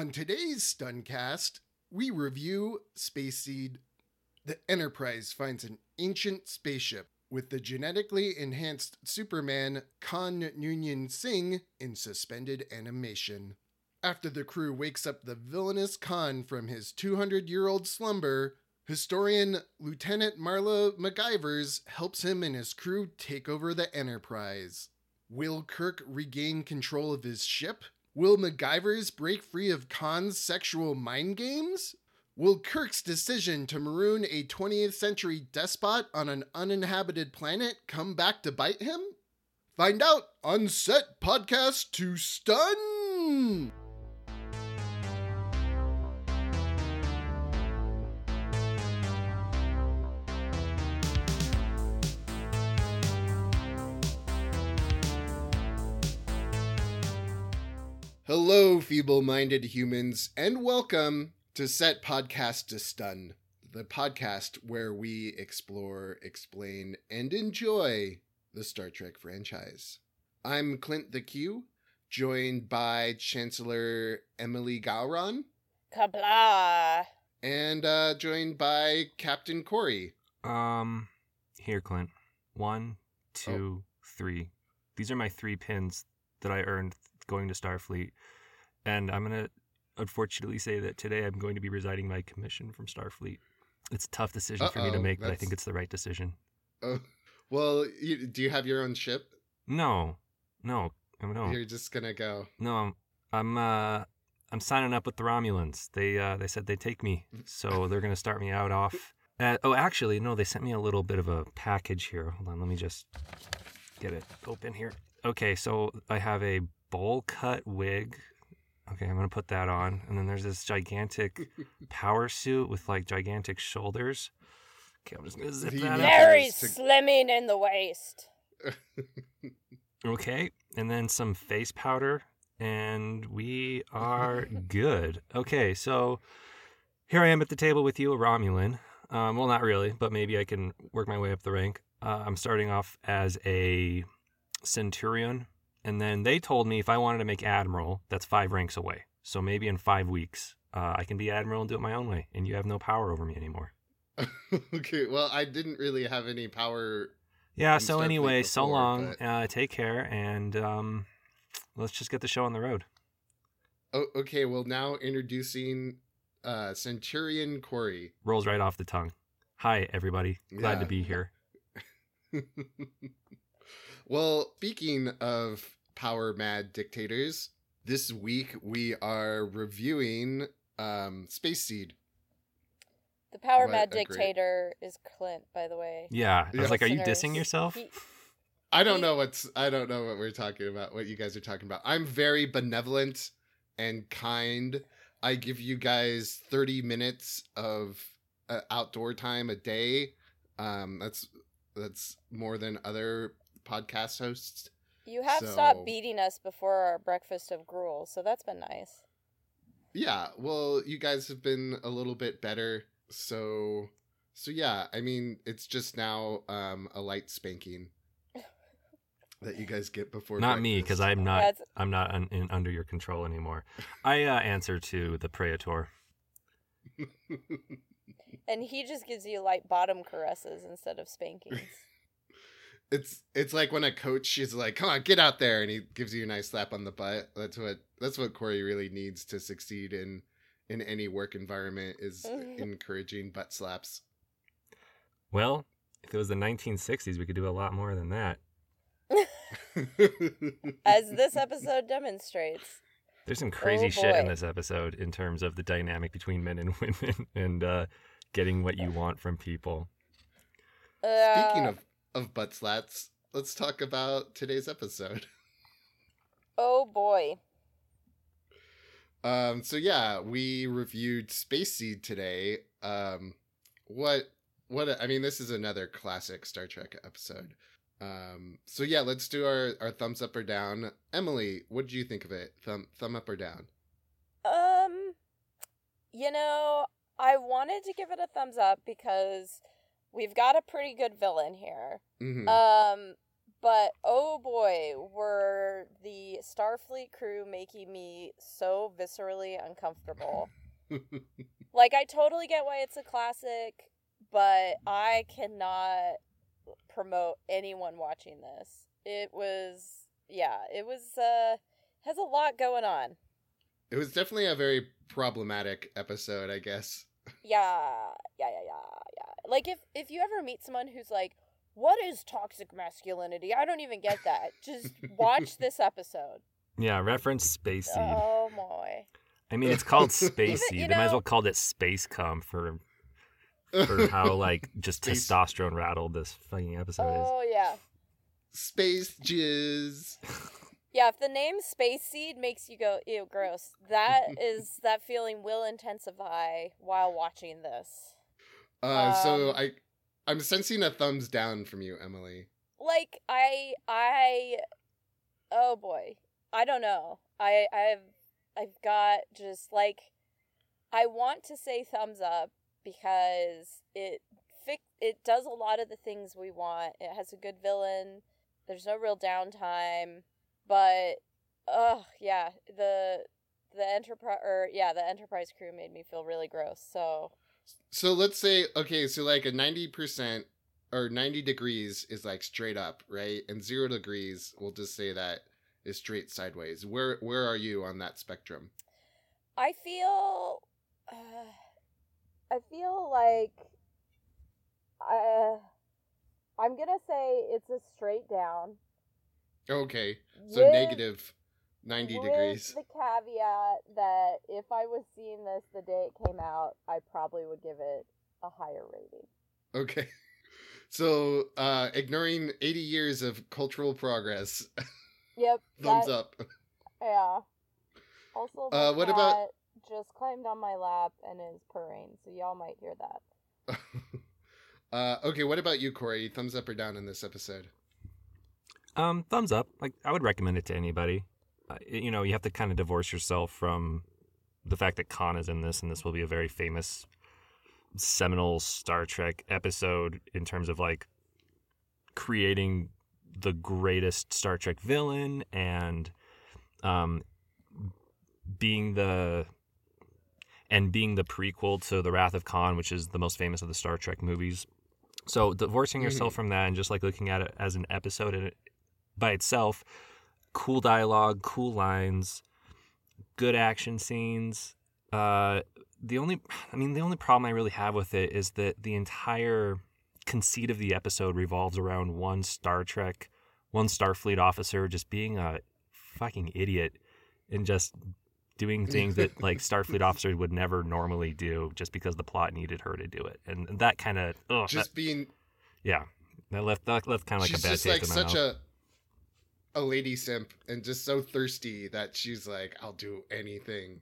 On today's Stuncast, we review Space Seed. The Enterprise finds an ancient spaceship with the genetically enhanced Superman Khan Noonien Singh in suspended animation. After the crew wakes up the villainous Khan from his 200 year old slumber, historian Lieutenant Marla McGivers helps him and his crew take over the Enterprise. Will Kirk regain control of his ship? Will MacGyvers break free of Khan's sexual mind games? Will Kirk's decision to maroon a 20th century despot on an uninhabited planet come back to bite him? Find out on Set Podcast to Stun! Hello, feeble minded humans, and welcome to Set Podcast to Stun, the podcast where we explore, explain, and enjoy the Star Trek franchise. I'm Clint the Q, joined by Chancellor Emily Gowron, Kabla. and uh, joined by Captain Corey. Um, here, Clint. One, two, three. These are my three pins that I earned going to Starfleet. And I'm going to unfortunately say that today I'm going to be resigning my commission from Starfleet. It's a tough decision for me to Uh-oh, make, but I think it's the right decision. Oh, well, you, do you have your own ship? No, no, no, You're just gonna go. no. I'm, I'm, uh, I'm signing up with the Romulans. They, uh, they said they'd take me, so they're going to start me out off. Uh, oh, actually, no. They sent me a little bit of a package here. Hold on, let me just get it open here. Okay, so I have a bowl cut wig. Okay, I'm gonna put that on, and then there's this gigantic power suit with like gigantic shoulders. Okay, I'm just gonna zip Do you that need up. Very slimming in the waist. Okay, and then some face powder, and we are good. Okay, so here I am at the table with you, a Romulan. Um, well, not really, but maybe I can work my way up the rank. Uh, I'm starting off as a Centurion, and then they told me if I wanted to make Admiral, that's five ranks away. So maybe in five weeks, uh, I can be Admiral and do it my own way, and you have no power over me anymore. okay, well, I didn't really have any power. Yeah, so anyway, so long. but- Uh, take care, and um, let's just get the show on the road. Oh, okay, well, now introducing uh, Centurion Corey. rolls right off the tongue. Hi, everybody. Glad Yeah. to be here. well, speaking of power mad dictators, this week we are reviewing um, Space Seed. The power What mad a great- dictator is Clint, by the way. Yeah, I Yeah. was like, are you dissing yourself? he- I don't He- know what's I don't know what we're talking about, what you guys are talking about. I'm very benevolent and kind. I give you guys 30 minutes of uh, outdoor time a day. Um, that's that's more than other podcast hosts. You have So- stopped beating us before our breakfast of gruel, so that's been nice. Yeah, well, you guys have been a little bit better. So so yeah, I mean, it's just now um a light spanking that you guys get before Not me, because. I'm not. That's- I'm not un, in, under your control anymore. I uh, answer to the Praetor. And he just gives you light bottom caresses instead of spankings. It's it's like when a coach is like, "Come on, get out there," and he gives you a nice slap on the butt. That's what that's what Corey really needs to succeed in in any work environment is encouraging butt slaps. Well, if it was the 1960s, we could do a lot more than that. As this episode demonstrates. There's some crazy shit in this episode in terms of the dynamic between men and women and uh, getting what you want from people. Speaking Uh, of of butt slaps, let's talk about today's episode. Oh boy. Um, so yeah, we reviewed Space Seed today. Um, what what a- I mean, this is another classic Star Trek episode. Um, so yeah, let's do our our thumbs up or down. Emily, what did you think of it? Thumb thumb up or down? Um, you know, I wanted to give it a thumbs up because we've got a pretty good villain here. hmm Um, But oh boy, were the Starfleet crew making me so viscerally uncomfortable. like I totally get why it's a classic, but I cannot promote anyone watching this. It was yeah, it was uh has a lot going on. It was definitely a very problematic episode, I guess. Yeah, yeah, yeah, yeah, yeah. Like if if you ever meet someone who's like, "What is toxic masculinity?" I don't even get that. Just watch this episode. Yeah, reference Space Seed. Oh boy. I mean, it's called Spacey. Even- you Seed. They might as well called it Space Cum for for how like just Space- testosterone rattled this fucking episode is. Oh yeah. Space jizz. Yeah, if the name Space Seed makes you go, ew, gross, that is that feeling will intensify while watching this. Uh, so Um, I, I'm sensing a thumbs down from you, Emily. Like I I oh boy. I don't know. I I've I've got just like I want to say thumbs up because it it does a lot of the things we want. It has a good villain. There's no real downtime, but oh yeah, the the enterprise or yeah, the enterprise crew made me feel really gross. So So let's say okay, so like a ninety percent or ninety degrees is like straight up, right? And zero degrees, we'll just say that is straight sideways. Where where are you on that spectrum? I feel uh, I feel like I I'm going to say it's a straight down. Okay, so with- negative ninety with degrees. the caveat that if I was seeing this the day it came out, I probably would give it a higher rating. Okay. So, uh, ignoring 80 years of cultural progress, Yep. thumbs that- up. Yeah. Also, Uh, what about- just climbed on my lap and is purring, so y'all might hear that. uh, okay, what about you, Corey? Thumbs up or down in this episode? Um, thumbs up. Like I would recommend it to anybody. Uh, you know, you have to kind of divorce yourself from the fact that Khan is in this, and this will be a very famous, seminal Star Trek episode in terms of like creating the greatest Star Trek villain and um, being the and being the prequel to the Wrath of Khan, which is the most famous of the Star Trek movies. So divorcing yourself from that and just like looking at it as an episode by itself, cool dialogue, cool lines, good action scenes. Uh, the only, I mean, the only problem I really have with it is that the entire conceit of the episode revolves around one Star Trek, one Starfleet officer just being a fucking idiot and just doing things that like Starfleet officers would never normally do just because the plot needed her to do it. And that kind of, Just being, yeah, that left that left kind of like a bad taste like in my such mouth. a a lady simp and just so thirsty that she's like, I'll do anything.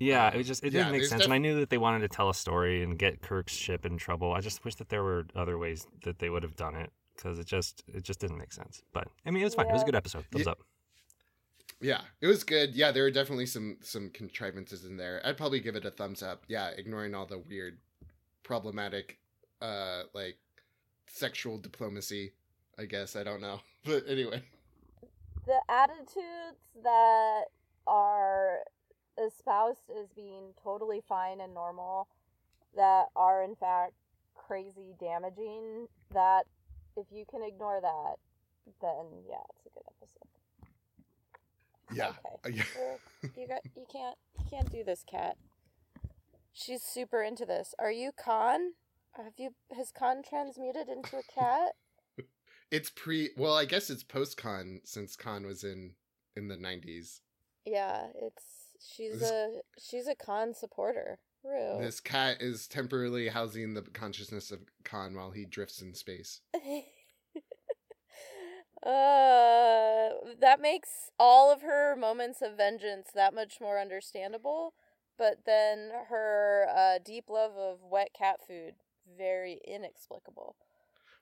Yeah, it was just it Yeah, didn't make sense, def- and I knew that they wanted to tell a story and get Kirk's ship in trouble. I just wish that there were other ways that they would have done it because it just it just didn't make sense. But I mean, it was fine. It was a good episode. Thumbs Yeah. up. Yeah, it was good. Yeah, there were definitely some some contrivances in there. I'd probably give it a thumbs up. Yeah, ignoring all the weird, problematic, uh, like sexual diplomacy. I guess I don't know, but anyway. The attitudes that are espoused as being totally fine and normal that are in fact crazy damaging that if you can ignore that then yeah it's a good episode. Yeah. okay. Uh, well, you got you can't you can't do this cat. She's super into this. Are you Khan have you has Khan transmuted into a cat It's pre. Well, I guess it's post Khan since Khan was in in the nineties. yeah it's she's This- a she's a Khan supporter Rue. This cat is temporarily housing the consciousness of Khan while he drifts in space. uh, that makes all of her moments of vengeance that much more understandable. But then her uh, deep love of wet cat food, very inexplicable.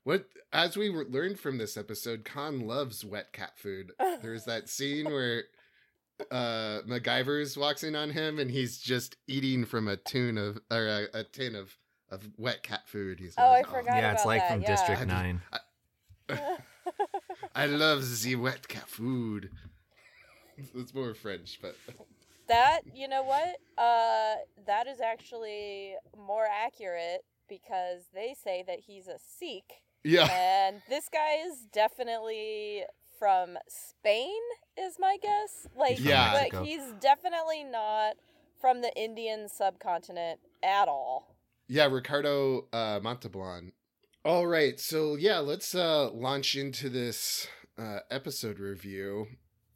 What, as we learned from this episode, Khan loves wet cat food. There's that scene where uh MacGyver's walks in on him and he's just eating from a tune of or a, a tin of of wet cat food. He's Oh, like, I forgot yeah, it's like that, from yeah. District I- Nine. I love the wet cat food. It's more French, but That you know what? Uh, that is actually more accurate because they say that he's a Sikh, yeah. and this guy is definitely from Spain. Is my guess? Like, Yeah. but he's definitely not from the Indian subcontinent at all. Yeah, Ricardo uh, Montalban. All right, so yeah, let's uh, launch into this uh, episode review.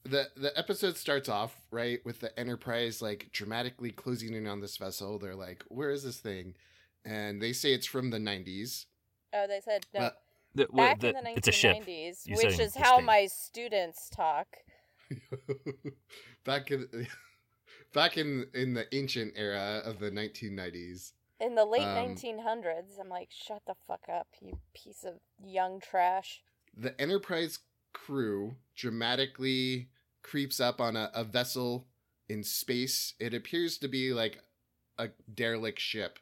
the The episode starts off right with the Enterprise like dramatically closing in on this vessel. They're like, "Where is this thing?" And they say it's from the '90s. Oh, they said no. Uh, The- well, Back the- in the it's a ship. 1990s, which is how Spain. my students talk. back in back in in the ancient era of the 1990s. In the late Um, 1900s, I'm like, shut the fuck up, you piece of young trash. the Enterprise crew dramatically creeps up on a, a vessel in space. It appears to be like a derelict ship.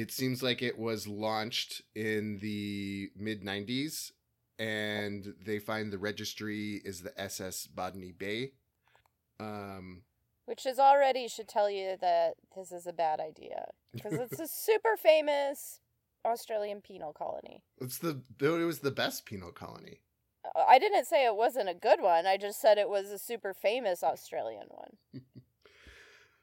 It seems like it was launched in the mid 90s, and they find the registry is the SS Botany Bay. Um, Which is already should tell you that this is a bad idea. Because it's a super famous Australian penal colony. it's the it was the best penal colony. I didn't say it wasn't a good one, I just said it was a super famous Australian one.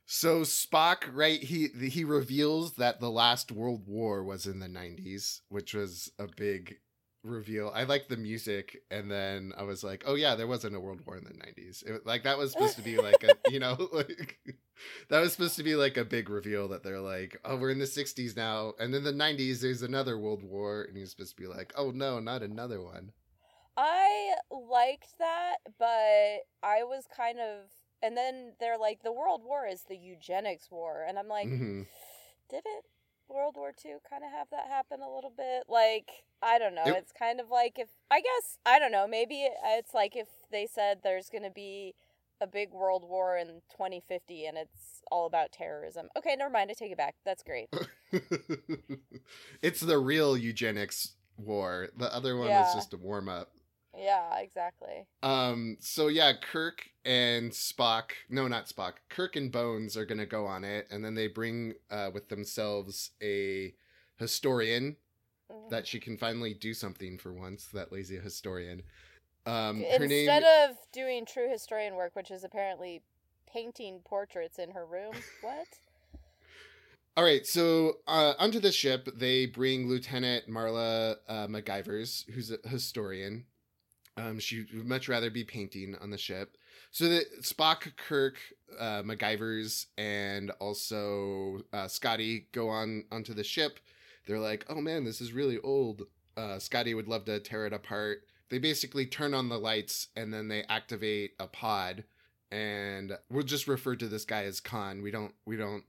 So Spock, right? He he reveals that the last World War was in the '90s, which was a big reveal. I like the music, and then I was like, "Oh yeah, there wasn't a World War in the '90s." It, like that was supposed to be like a, you know, like that was supposed to be like a big reveal that they're like, "Oh, we're in the '60s now," and then the '90s there's another World War, and he's supposed to be like, "Oh no, not another one." I liked that, but I was kind of. And then they're like, the World War is the eugenics war. And I'm like, Mhm. didn't World War II kind of have that happen a little bit? Like, I don't know. It- it's kind of like if, I guess, I don't know. Maybe it's like if they said there's going to be a big world war in 2050 and it's all about terrorism. Okay, never mind. I take it back. That's great. it's the real eugenics war. The other one Yeah. was just a warm up. Yeah, exactly. Um, so yeah, Kirk and Spock, no, not Spock, Kirk and Bones are gonna go on it, and then they bring uh, with themselves a historian Mhm. that she can finally do something for once. That lazy historian. Um, her Instead name. of doing true historian work, which is apparently painting portraits in her room. What? All right, so uh, onto the ship, they bring Lieutenant Marla uh, MacGyvers, who's a historian. Um, she would much rather be painting on the ship. So that Spock, Kirk, uh, MacGyvers, and also uh, Scotty go on onto the ship. They're like, "Oh man, this is really old." Uh, Scotty would love to tear it apart. They basically turn on the lights and then they activate a pod. And we'll just refer to this guy as Khan. We don't we don't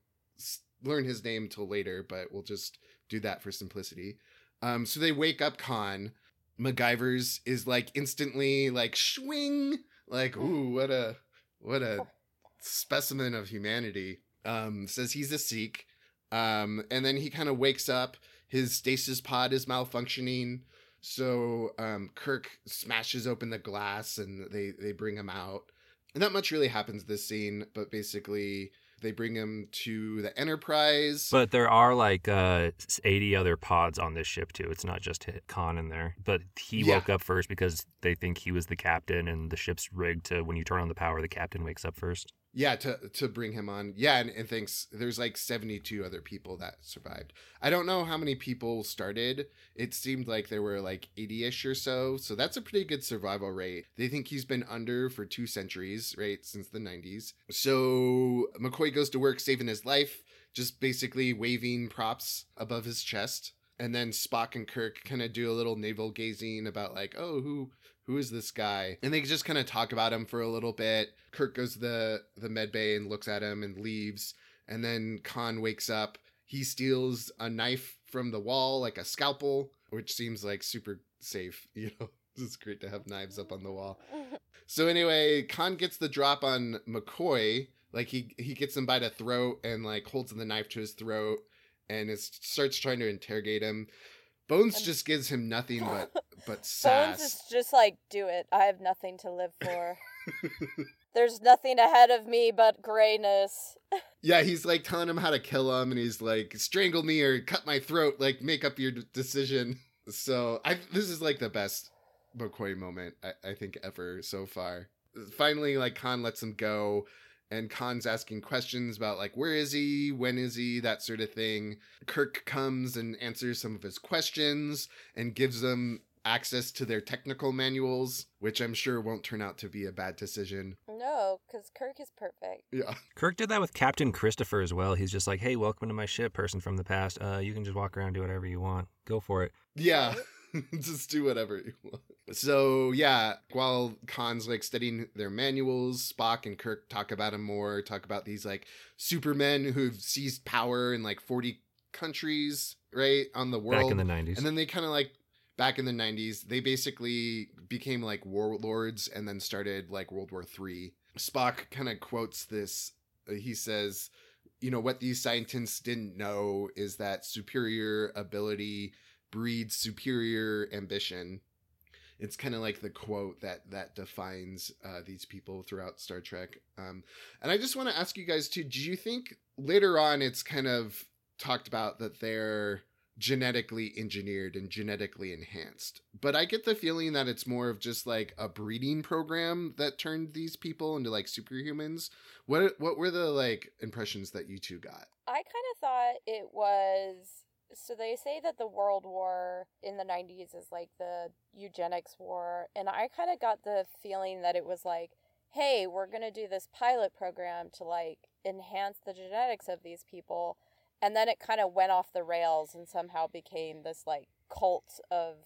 learn his name till later, but we'll just do that for simplicity. Um, so they wake up Khan. MacGyver's is like instantly like swing, like ooh, what a what a specimen of humanity. Um, says he's a Sikh. Um, and then he kind of wakes up. His stasis pod is malfunctioning. So um, Kirk smashes open the glass and they they bring him out. And not much really happens this scene, but basically they bring him to the Enterprise. But there are like uh, 80 other pods on this ship too. It's not just hit Khan in there. But he Yeah. woke up first because they think he was the captain, and the ship's rigged to when you turn on the power, the captain wakes up first. Yeah, to to bring him on. Yeah, and, and thanks. There's like 72 other people that survived. I don't know how many people started. It seemed like there were like 80ish or so. So that's a pretty good survival rate. They think he's been under for two centuries, right, since the 90s. So McCoy goes to work saving his life, just basically waving props above his chest. And then Spock and Kirk kind of do a little navel gazing about like, oh, who who is this guy? And they just kind of talk about him for a little bit. Kirk goes to the the med bay and looks at him and leaves. And then Khan wakes up. He steals a knife from the wall, like a scalpel, which seems like super safe. You know, it's great to have knives up on the wall. So anyway, Khan gets the drop on McCoy. Like he he gets him by the throat and like holds the knife to his throat and it starts trying to interrogate him. Bones I'm- just gives him nothing but but Bones is just like, do it. I have nothing to live for. There's nothing ahead of me but grayness. Yeah, he's like telling him how to kill him, and he's like, "Strangle me or cut my throat. Like, make up your d- decision." So, I this is like the best McCoy moment I, I think ever so far. Finally, like Khan lets him go, and Khan's asking questions about like where is he, when is he, that sort of thing. Kirk comes and answers some of his questions and gives them access to their technical manuals, which I'm sure won't turn out to be a bad decision. No, because Kirk is perfect. Yeah. Kirk did that with Captain Christopher as well. He's just like, "Hey, welcome to my ship, person from the past. Uh, you can just walk around, do whatever you want. Go for it." Yeah. Just do whatever you want. So yeah, while Khan's like studying their manuals, Spock and Kirk talk about him more, talk about these like supermen who've seized power in like 40 countries, right? On the world. Back in the '90s. and then they kind of like back in the 90s, they basically became like warlords and then started like World War Three. Spock kind of quotes this. uh, He says, you know, what these scientists didn't know is that superior ability breeds superior ambition. It's kind of like the quote that that defines uh, these people throughout Star Trek. Um, and I just want to ask you guys too: Do you think later on it's kind of talked about that they're genetically engineered and genetically enhanced. But I get the feeling that it's more of just like a breeding program that turned these people into like superhumans. What what were the like impressions that you two got? I kind of thought it was. So they say that the World War in the 90s is like the eugenics war. And I kind of got the feeling that it was like, hey, we're going to do this pilot program to like enhance the genetics of these people. And then it kind of went off the rails and somehow became this like cult of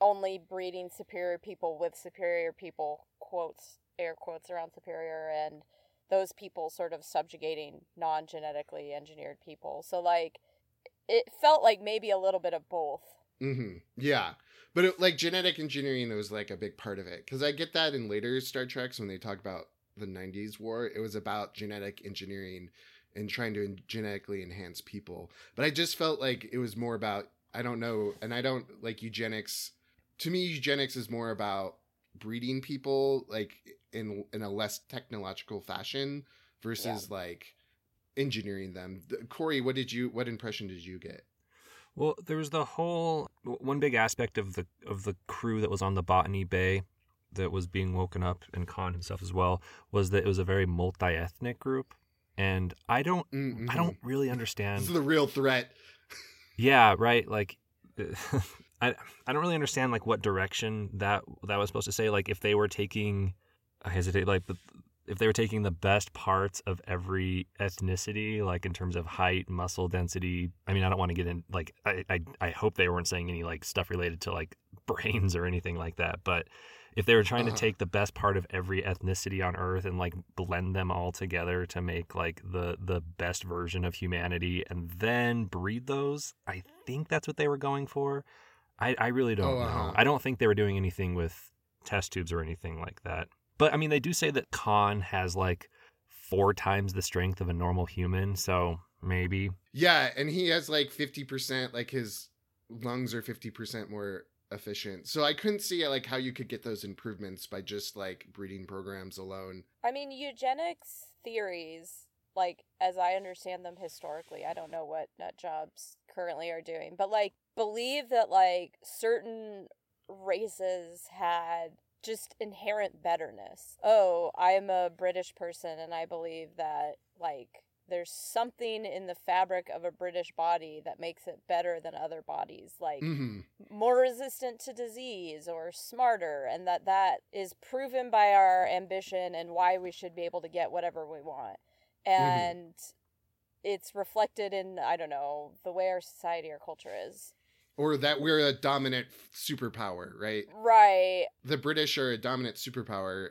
only breeding superior people with superior people, quotes, air quotes around superior, and those people sort of subjugating non genetically engineered people. So, like, it felt like maybe a little bit of both. Mm-hmm. Yeah, but it, like genetic engineering was like a big part of it because I get that in later Star Treks when they talk about the '90s war, it was about genetic engineering and trying to en- genetically enhance people. But I just felt like it was more about I don't know, and I don't like eugenics. To me, eugenics is more about breeding people like in in a less technological fashion versus like engineering them. Corey, what did you what impression did you get? Well, there was the whole one big aspect of the of the crew that was on the Botany Bay that was being woken up, and Khan himself as well, was that it was a very multi-ethnic group, and I don't Mm-hmm. I don't really This understand. is the real threat. Yeah, right. Like, I I don't really understand like what direction that that was supposed to say. Like, if they were taking, I hesitate. Like, the, if they were taking the best parts of every ethnicity, like in terms of height, muscle density. I mean, I don't want to get in. Like, I I, I hope they weren't saying any like stuff related to like brains or anything like that. But if they were trying Uh-huh. to take the best part of every ethnicity on earth and like blend them all together to make like the the best version of humanity and then breed those i think that's what they were going for i, I really don't Oh, uh-huh. know i don't think they were doing anything with test tubes or anything like that but i mean they do say that khan has like four times the strength of a normal human so maybe Yeah, and he has like 50%, like his lungs are 50% more efficient. So I couldn't see like how you could get those improvements by just like breeding programs alone. I mean, eugenics theories, like, as I understand them historically, I don't know what nut jobs currently are doing, but like, believe that like certain races had just inherent betterness. Oh, I'm a British person and I believe that like there's something in the fabric of a British body that makes it better than other bodies like hmm more resistant to disease or smarter and that that is proven by our ambition and why we should be able to get whatever we want. And it's reflected in i don't know the way our society or culture is Or that we're a dominant superpower, right? right The British are a dominant superpower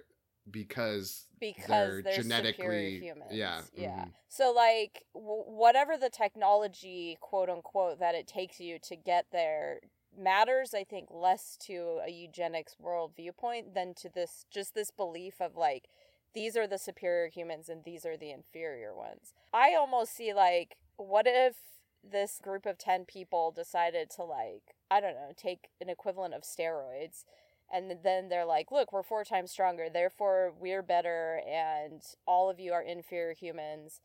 because because They're they're, genetically- humans yeah, yeah mhm. so like w- whatever the technology quote unquote that it takes you to get there matters i think less to a eugenics world viewpoint than to this just this belief of like these are the superior humans and these are the inferior ones i almost see like what if this group of 10 people decided to like i don't know take an equivalent of steroids. And then they're like look we're four times stronger. Therefore we're better and all of you are inferior humans.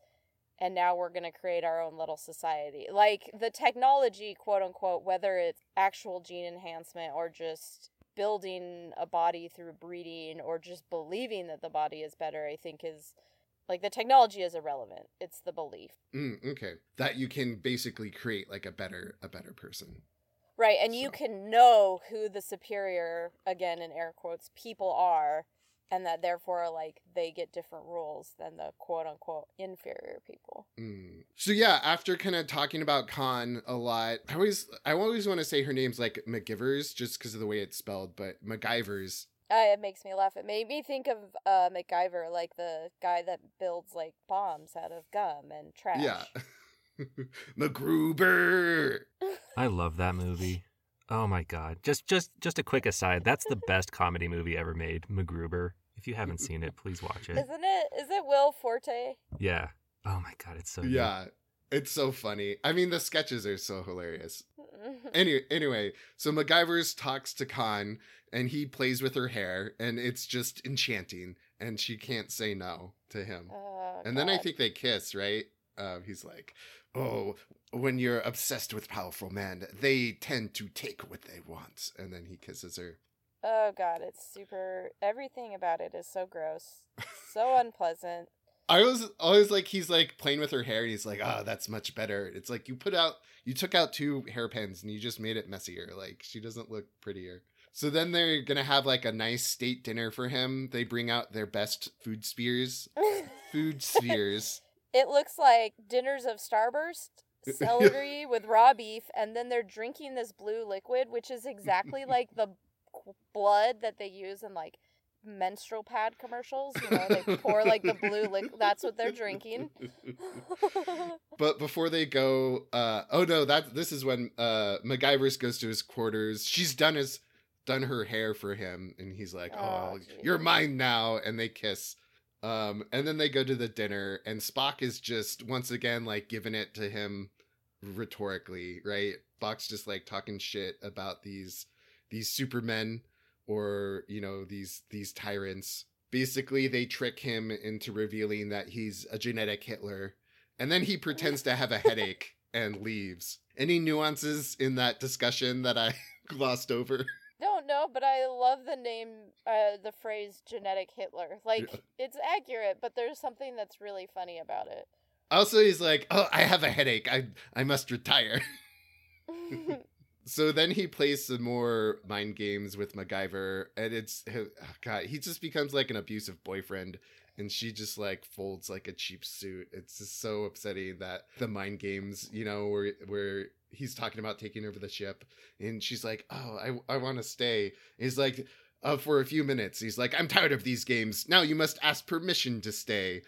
And now we're going to create our own little society. Like the technology quote unquote whether it's actual gene enhancement or just building a body through breeding or just believing that the body is better i think is like the technology is irrelevant it's the belief Mm, okay, that you can basically create like a better a better person. Right, and you can know who the superior, again in air quotes, people are, and that therefore, like, they get different rules than the quote unquote inferior people. Mm. So yeah, after kind of talking about Khan a lot, I always I always want to say her name's like McGivers just because of the way it's spelled, but MacGyver's. Uh, it makes me laugh. It made me think of uh, MacGyver, like the guy that builds like bombs out of gum and trash. Yeah. MacGruber. I love that movie. Oh my god. Just just just a quick aside. That's the best comedy movie ever made, MacGruber. If you haven't seen it, please watch it. Isn't it? Is it Will Forte? Yeah. Oh my god, it's so good. Yeah. It's so funny. I mean, the sketches are so hilarious. Anyway, anyway, so MacGyver's talks to Khan and he plays with her hair and it's just enchanting and she can't say no to him. Oh, And then I think they kiss, right? Uh, he's like, "Oh, when you're obsessed with powerful men, they tend to take what they want." And then he kisses her. Oh god, it's super. Everything about it is so gross, so unpleasant. I was always like, he's like playing with her hair, and he's like, "Ah, that's much better." It's like you put out, you took out two hairpins, and you just made it messier. Like she doesn't look prettier. So then they're gonna have like a nice state dinner for him. They bring out their best food spears, food spheres. It looks like dinners of Starburst, celery with raw beef, and then they're drinking this blue liquid, which is exactly like the blood that they use in like menstrual pad commercials. You know, they pour like the blue liquid. That's what they're drinking. but before they go, uh, oh no, that this is when uh, MacGyver's goes to his quarters. She's done his done her hair for him, and he's like, Oh, "Oh, you're mine now," and they kiss. Um, and then they go to the dinner, and Spock is just once again like giving it to him rhetorically, right? Spock's just like talking shit about these these supermen or you know these these tyrants. Basically, they trick him into revealing that he's a genetic Hitler, and then he pretends to have a headache and leaves. Any nuances in that discussion that I glossed over? Don't know, but I love the name, uh, the phrase "genetic Hitler." Like Yeah. it's accurate, but there's something that's really funny about it. Also, he's like, "Oh, I have a headache. I I must retire." So then he plays some more mind games with MacGyver, and it's oh, God. He just becomes like an abusive boyfriend, and she just like folds like a cheap suit. It's just so upsetting that the mind games, you know, where where he's talking about taking over the ship, and she's like, "Oh, I I want to stay." He's like, uh, for a few minutes. He's like, "I'm tired of these games. Now you must ask permission to stay."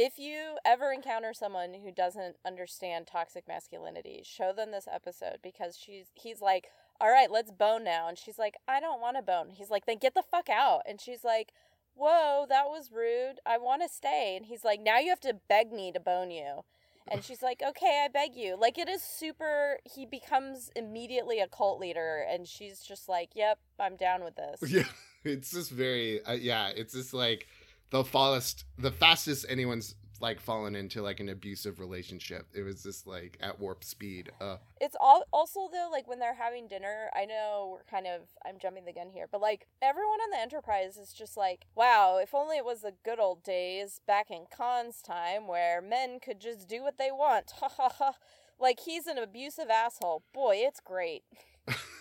If you ever encounter someone who doesn't understand toxic masculinity, show them this episode because she's he's like, "All right, let's bone now." And she's like, "I don't want to bone." He's like, "Then get the fuck out." And she's like, "Whoa, that was rude. I want to stay." And he's like, "Now you have to beg me to bone you." And she's like, "Okay, I beg you." Like it is super he becomes immediately a cult leader and she's just like, "Yep, I'm down with this." Yeah, it's just very uh, yeah. It's just like the fallest, the fastest anyone's like fallen into like an abusive relationship. It was just like at warp speed. Uh, It's all also though like when they're having dinner. I know we're kind of I'm jumping the gun here, but like everyone on the Enterprise is just like, wow, if only it was the good old days back in Khan's time where men could just do what they want. Ha ha ha. Like he's an abusive asshole. Boy, it's great.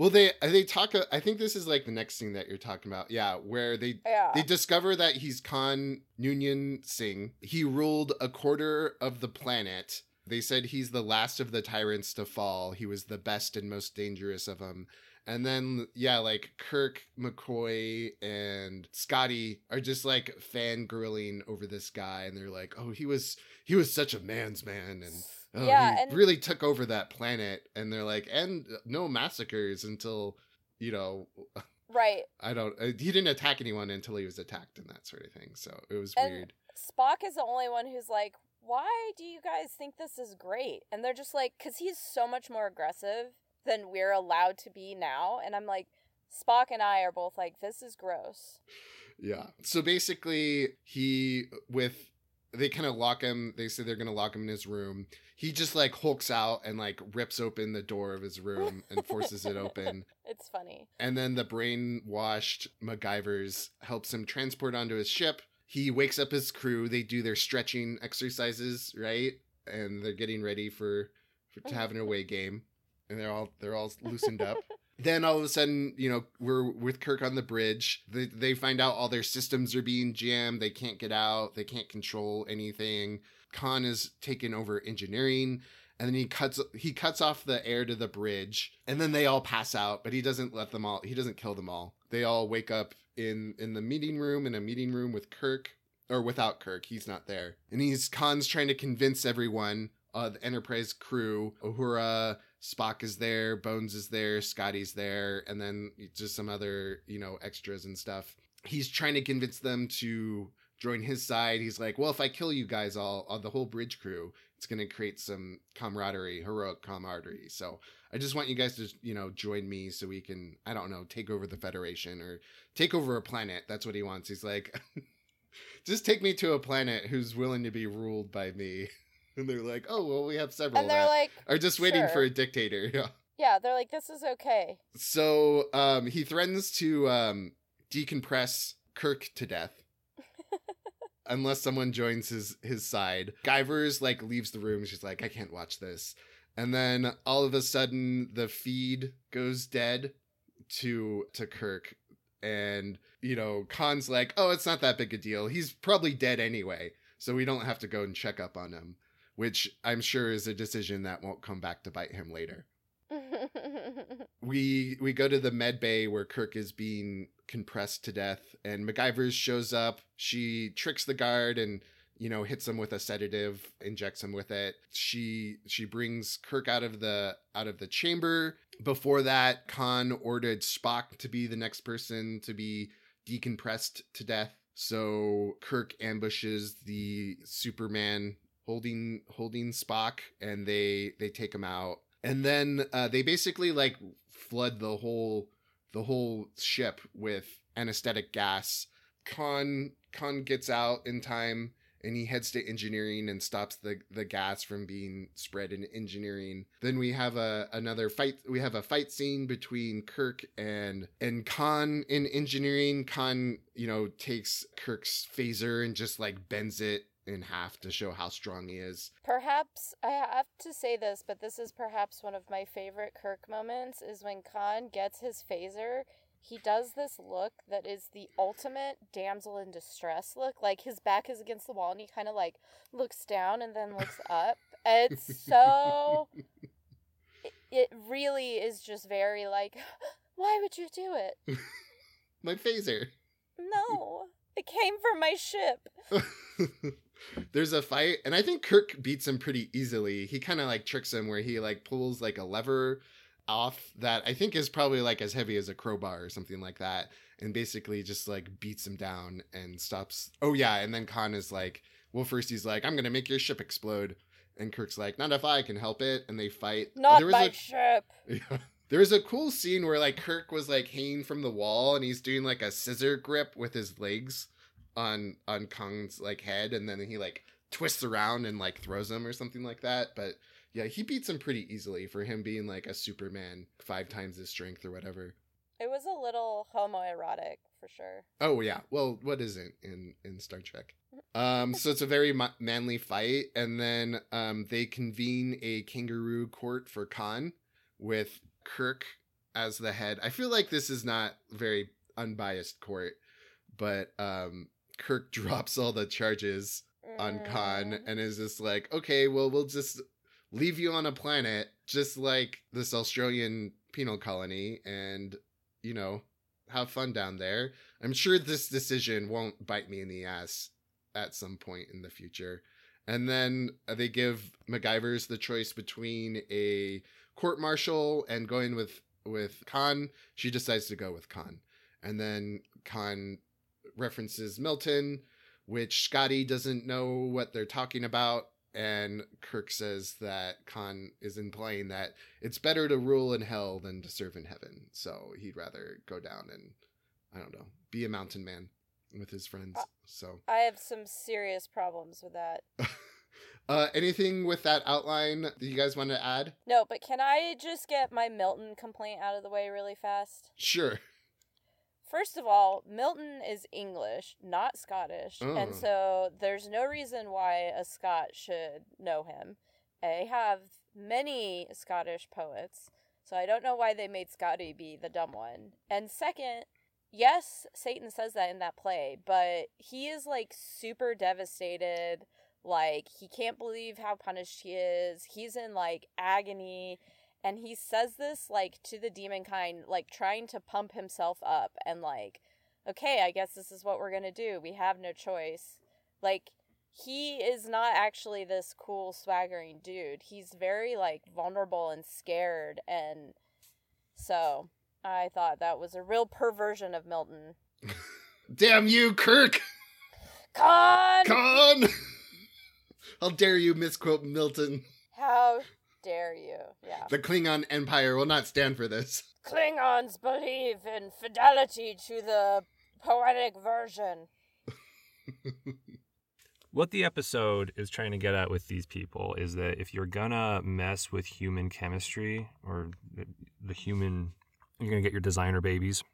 well, they they talk. uh, I think this is like the next thing that you're talking about. Yeah, where they Yeah. they discover that he's Khan Noonien Singh. He ruled a quarter of the planet. They said he's the last of the tyrants to fall. He was the best and most dangerous of them. And then, yeah, like Kirk, McCoy, and Scotty are just like fangirling over this guy, and they're like, "Oh, he was he was such a man's man, and oh, Yeah, and- really took over that planet." And they're like, "And no massacres until you know right. I don't. Uh, he didn't attack anyone until he was attacked and that sort of thing. So it was And- weird. Spock is the only one who's like, why do you guys think this is great? And they're just like, because he's so much more aggressive than we're allowed to be now. And I'm like, Spock and I are both like, this is gross. Yeah. So basically, he with they kind of lock him. They say they're gonna lock him in his room. He just like hulks out and like rips open the door of his room and forces it open. It's funny. And then the brainwashed MacGyver's helps him transport onto his ship. He wakes up his crew. They do their stretching exercises, right? And they're getting ready for, for to have an away game. And they're all they're all loosened up. then all of a sudden, you know, we're with Kirk on the bridge. They, they find out all their systems are being jammed. They can't get out. They can't control anything. Khan is taken over engineering, and then he cuts he cuts off the air to the bridge, and then they all pass out. But he doesn't let them all. He doesn't kill them all. They all wake up in in the meeting room in a meeting room with Kirk or without Kirk. He's not there, and he's Khan's trying to convince everyone. Uh, the Enterprise crew, Uhura, Spock is there, Bones is there, Scotty's there, and then just some other, you know, extras and stuff. He's trying to convince them to join his side. He's like, well, if I kill you guys all, all the whole bridge crew, it's going to create some camaraderie, heroic camaraderie. So I just want you guys to, you know, join me so we can, I don't know, take over the Federation or take over a planet. That's what he wants. He's like, just take me to a planet who's willing to be ruled by me. And they're like, oh, well, we have several. And they're like, are just waiting sure. for a dictator. Yeah. yeah, they're like, this is okay. So um, he threatens to um, decompress Kirk to death. Unless someone joins his his side, Guyver's like leaves the room. She's like, I can't watch this. And then all of a sudden, the feed goes dead to to Kirk, and you know, Khan's like, oh, it's not that big a deal. He's probably dead anyway, so we don't have to go and check up on him. Which I'm sure is a decision that won't come back to bite him later we we go to the med bay where Kirk is being compressed to death, and MacGyver shows up. She tricks the guard and you know hits him with a sedative, injects him with it. She she brings Kirk out of the out of the chamber. Before that, Khan ordered Spock to be the next person to be decompressed to death. So Kirk ambushes the Superman holding holding Spock, and they they take him out and then uh, they basically like flood the whole the whole ship with anesthetic gas. Khan Khan gets out in time and he heads to engineering and stops the the gas from being spread in engineering. Then we have a another fight. We have a fight scene between Kirk and and Khan in engineering. Khan, you know, takes Kirk's phaser and just like bends it in half to show how strong he is. Perhaps I have to say this, but this is perhaps one of my favorite Kirk moments is when Khan gets his phaser. He does this look that is the ultimate damsel in distress look. Like his back is against the wall and he kind of like looks down and then looks up. It's so. It, it really is just very like, why would you do it? My phaser. No, it came from my ship. There's a fight, and I think Kirk beats him pretty easily. He kind of like tricks him where he like pulls like a lever off that I think is probably like as heavy as a crowbar or something like that, and basically just like beats him down and stops. Oh yeah, and then Khan is like, well, first he's like, I'm gonna make your ship explode, and Kirk's like, not if I can help it, and they fight. Not There was my a- ship. Yeah. There's a cool scene where like Kirk was like hanging from the wall and he's doing like a scissor grip with his legs on on Khan's like head and then he like twists around and like throws him or something like that. But yeah, he beats him pretty easily for him being like a Superman five times his strength or whatever. It was a little homoerotic for sure. Oh yeah, well, what isn't in in Star Trek? Um, so it's a very ma- manly fight, and then um, they convene a kangaroo court for Khan with Kirk as the head. I feel like this is not very unbiased court, but um, Kirk drops all the charges on Khan Mm. and is just like, okay, well, we'll just leave you on a planet, just like this Australian penal colony, and you know, have fun down there. I'm sure this decision won't bite me in the ass at some point in the future. And then they give MacGyver's the choice between a court martial and going with with Khan. She decides to go with Khan, and then Khan references Milton, which Scotty doesn't know what they're talking about. and Kirk says that Khan is implying that it's better to rule in hell than to serve in heaven. So he'd rather go down and I don't know, be a mountain man with his friends. Uh, so I have some serious problems with that. uh anything with that outline that you guys want to add? No, but can I just get my Milton complaint out of the way really fast? Sure. First of all, Milton is English, not Scottish, Oh. and mm. so there's no reason why a Scot should know him. I have many Scottish poets, so I don't know why they made Scotty be the dumb one. And second, yes, Satan says that in that play, but he is like super devastated. Like, he can't believe how punished he is. He's in like agony and he says this like to the demon kind like trying to pump himself up and like okay i guess this is what we're gonna do we have no choice like he is not actually this cool swaggering dude he's very like vulnerable and scared and so i thought that was a real perversion of milton Damn you, Kirk! con Khan! How dare you misquote Milton? how dare you. Yeah. The Klingon Empire will not stand for this. klingons believe in fidelity to the poetic version. What the episode is trying to get at with these people is that if you're gonna mess with human chemistry or the, the human, you're gonna get your designer babies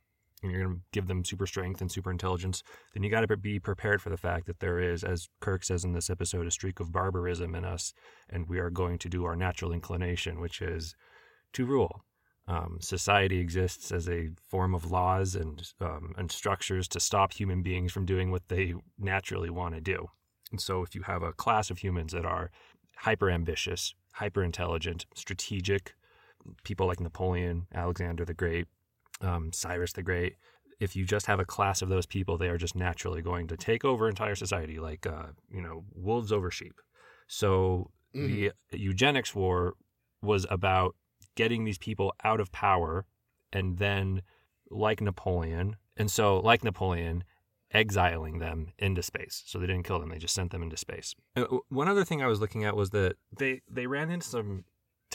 and you're gonna give them super strength and super intelligence, then you gotta be prepared for the fact that there is, as Kirk says in this episode, a streak of barbarism in us, and we are going to do our natural inclination, which is to rule. Um, society exists as a form of laws and um, and structures to stop human beings from doing what they naturally want to do. And so, if you have a class of humans that are hyper ambitious, hyper intelligent, strategic, people like Napoleon, Alexander the Great, um, Cyrus the Great, if you just have a class of those people, they are just naturally going to take over entire society, like uh, you know wolves over sheep. So the eugenics war was about getting these people out of power, and then, like Napoleon, and so like Napoleon, exiling them into space. So they didn't kill them; they just sent them into space. Uh, One other thing I was looking at was that they they ran into some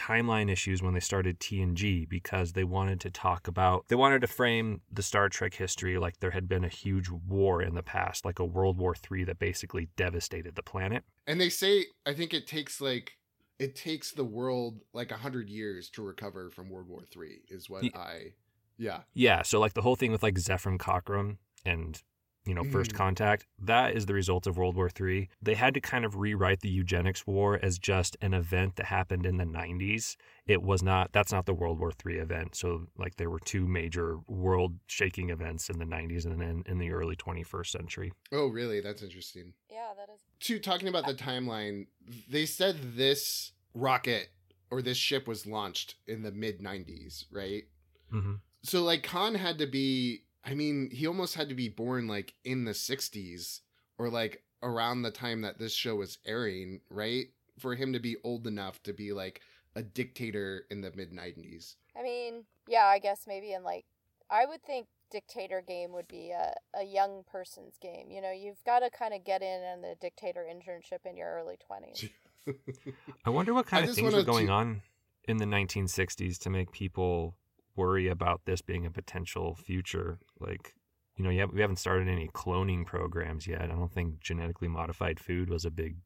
timeline issues when they started TNG because they wanted to talk about they wanted to frame the Star Trek history like there had been a huge war in the past, like a World War III that basically devastated the planet. And they say, I think it takes like, it takes the world like a hundred years to recover from World War Three. Is what Ye- I, yeah, Yeah, so like the whole thing with like Zefram Cochrane and you know First Mm. Contact, that is the result of World War III. They had to kind of rewrite the eugenics war as just an event that happened in the 90s. It was not that's not the World War III event. So like there were two major world-shaking events in the 90s and then in the early 21st century. Oh, really? That's interesting. yeah that is To talking about the timeline, they said this rocket or this ship was launched in the mid 90s, right? hmm So like Khan had to be I mean, he almost had to be born like in the 60s or like around the time that this show was airing, right? For him to be old enough to be like a dictator in the mid 90s. I mean, yeah, I guess maybe in like, I would think dictator game would be a, a young person's game. You know, you've got to kind of get in on the dictator internship in your early 20s. I wonder what kind I of things were going to- on in the 1960s to make people worry about this being a potential future. Like, you know, you have, we haven't started any cloning programs yet. I don't think genetically modified food was a big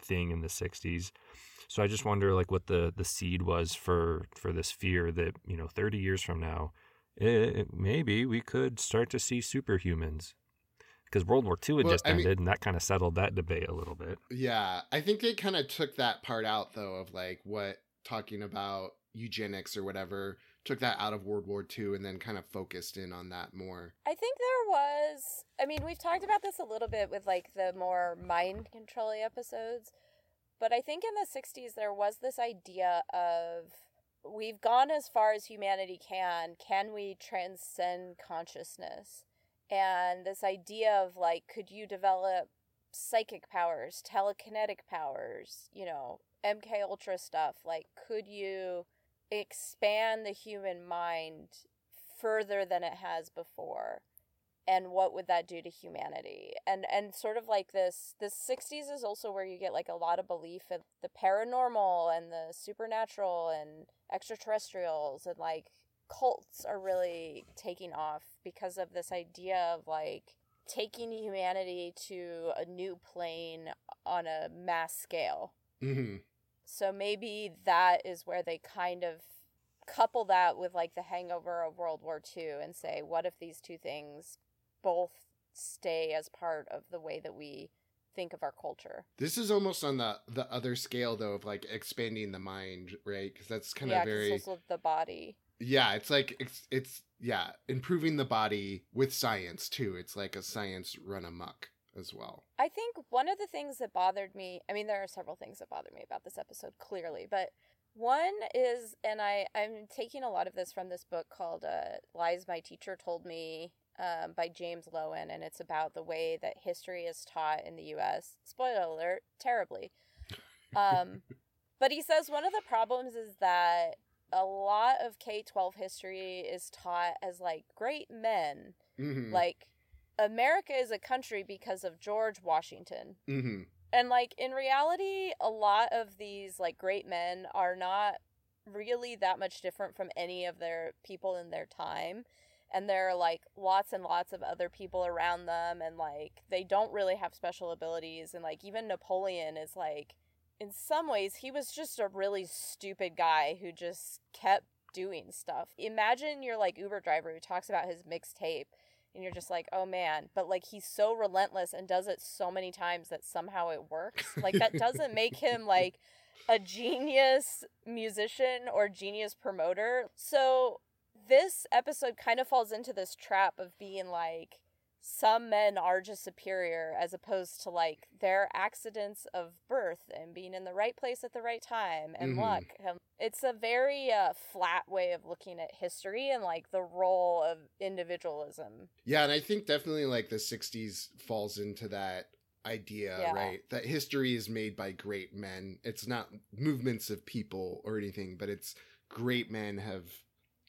thing in the 60s. So I just wonder, like, what the the seed was for for this fear that you know, 30 years from now, it, maybe we could start to see superhumans. Because World War II had Well, just I mean- ended, and that kind of settled that debate a little bit. Yeah, I think they kind of took that part out though of like what talking about eugenics or whatever took that out of World War II and then kind of focused in on that more. I think there was, I mean, we've talked about this a little bit with like the more mind control episodes, but I think in the 60s there was this idea of we've gone as far as humanity can. Can we transcend consciousness? And this idea of like, could you develop psychic powers, telekinetic powers, you know, MK Ultra stuff? Like, could you expand the human mind further than it has before? and what would that do to humanity and and sort of like this the 60s is also where you get like a lot of belief in the paranormal and the supernatural and extraterrestrials and like cults are really taking off because of this idea of like taking humanity to a new plane on a mass scale hmm so maybe that is where they kind of couple that with like the hangover of World War II and say, what if these two things both stay as part of the way that we think of our culture? This is almost on the the other scale though of like expanding the mind, right? Because that's kind of yeah, very also the body. yeah. It's like it's it's yeah, improving the body with science too. It's like a science run amok as well. I think one of the things that bothered me, I mean, there are several things that bothered me about this episode, clearly, but one is, and I, I'm taking a lot of this from this book called uh, Lies My Teacher Told Me um, by James Loewen, and it's about the way that history is taught in the US. Spoiler alert, terribly. Um, but he says one of the problems is that a lot of K 12 history is taught as like great men. hmm Like, America is a country because of George Washington. hmm And like in reality, a lot of these like great men are not really that much different from any of their people in their time. And there are like lots and lots of other people around them and like they don't really have special abilities and like even Napoleon is like in some ways he was just a really stupid guy who just kept doing stuff. Imagine you're like Uber driver who talks about his mixtape and you're just like, oh man, but like he's so relentless and does it so many times that somehow it works. Like that doesn't make him like a genius musician or genius promoter. So this episode kind of falls into this trap of being like some men are just superior as opposed to like their accidents of birth and being in the right place at the right time and Mhm. luck. It's a very uh, flat way of looking at history and like the role of individualism. Yeah, and I think definitely like the 60s falls into that idea, Yeah. right? That history is made by great men. It's not movements of people or anything, but it's great men have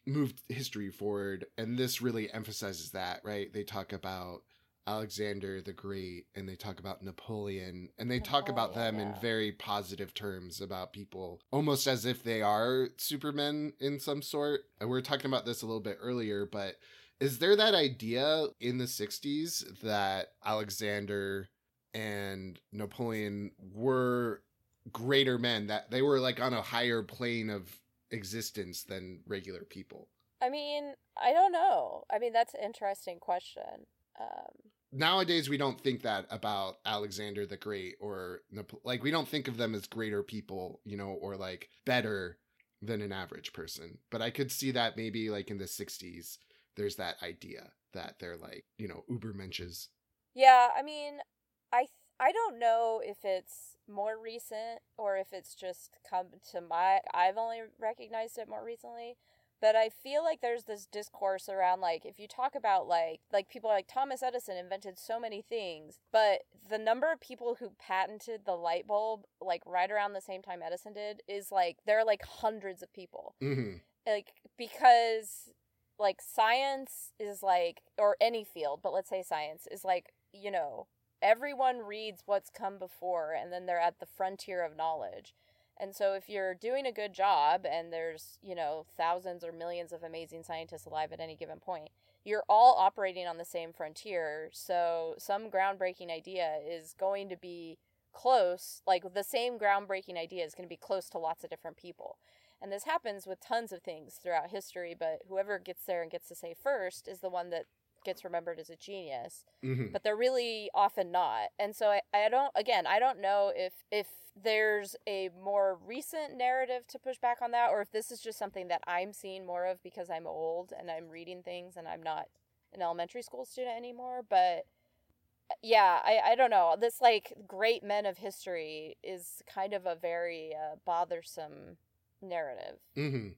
moved history forward. And this really emphasizes that, right? They talk about Alexander the Great and they talk about Napoleon and they talk about them Napoleon, in very positive terms about people, almost as if they are supermen in some sort. And we are talking about this a little bit earlier, but is there that idea in the 60s that Alexander and Napoleon were greater men, that they were like on a higher plane of existence than regular people? I mean, I don't know. I mean, that's an interesting question. Um, Nowadays, we don't think that about Alexander the Great or like we don't think of them as greater people, you know, or like better than an average person. But I could see that maybe like in the 60s, there's that idea that they're like, you know, ubermenches. Yeah, I mean, I th- I don't know if it's more recent or if it's just come to my I've only recognized it more recently, but I feel like there's this discourse around like if you talk about like like people like Thomas Edison invented so many things, but the number of people who patented the light bulb like right around the same time Edison did is like there are like hundreds of people. Hmm like because like science is like or any field but let's say science is like you know everyone reads what's come before and then they're at the frontier of knowledge. And so if you're doing a good job and there's you know thousands or millions of amazing scientists alive at any given point you're all operating on the same frontier. So some groundbreaking idea is going to be close like the same groundbreaking idea is going to be close to lots of different people. And this happens with tons of things throughout history, but whoever gets there and gets to say first is the one that gets remembered as a genius. hmm But they're really often not. And so I, I don't again, I don't know if if there's a more recent narrative to push back on that or if this is just something that I'm seeing more of because I'm old and I'm reading things and I'm not an elementary school student anymore. But yeah, I, I don't know. This like great men of history is kind of a very uh, bothersome narrative hmm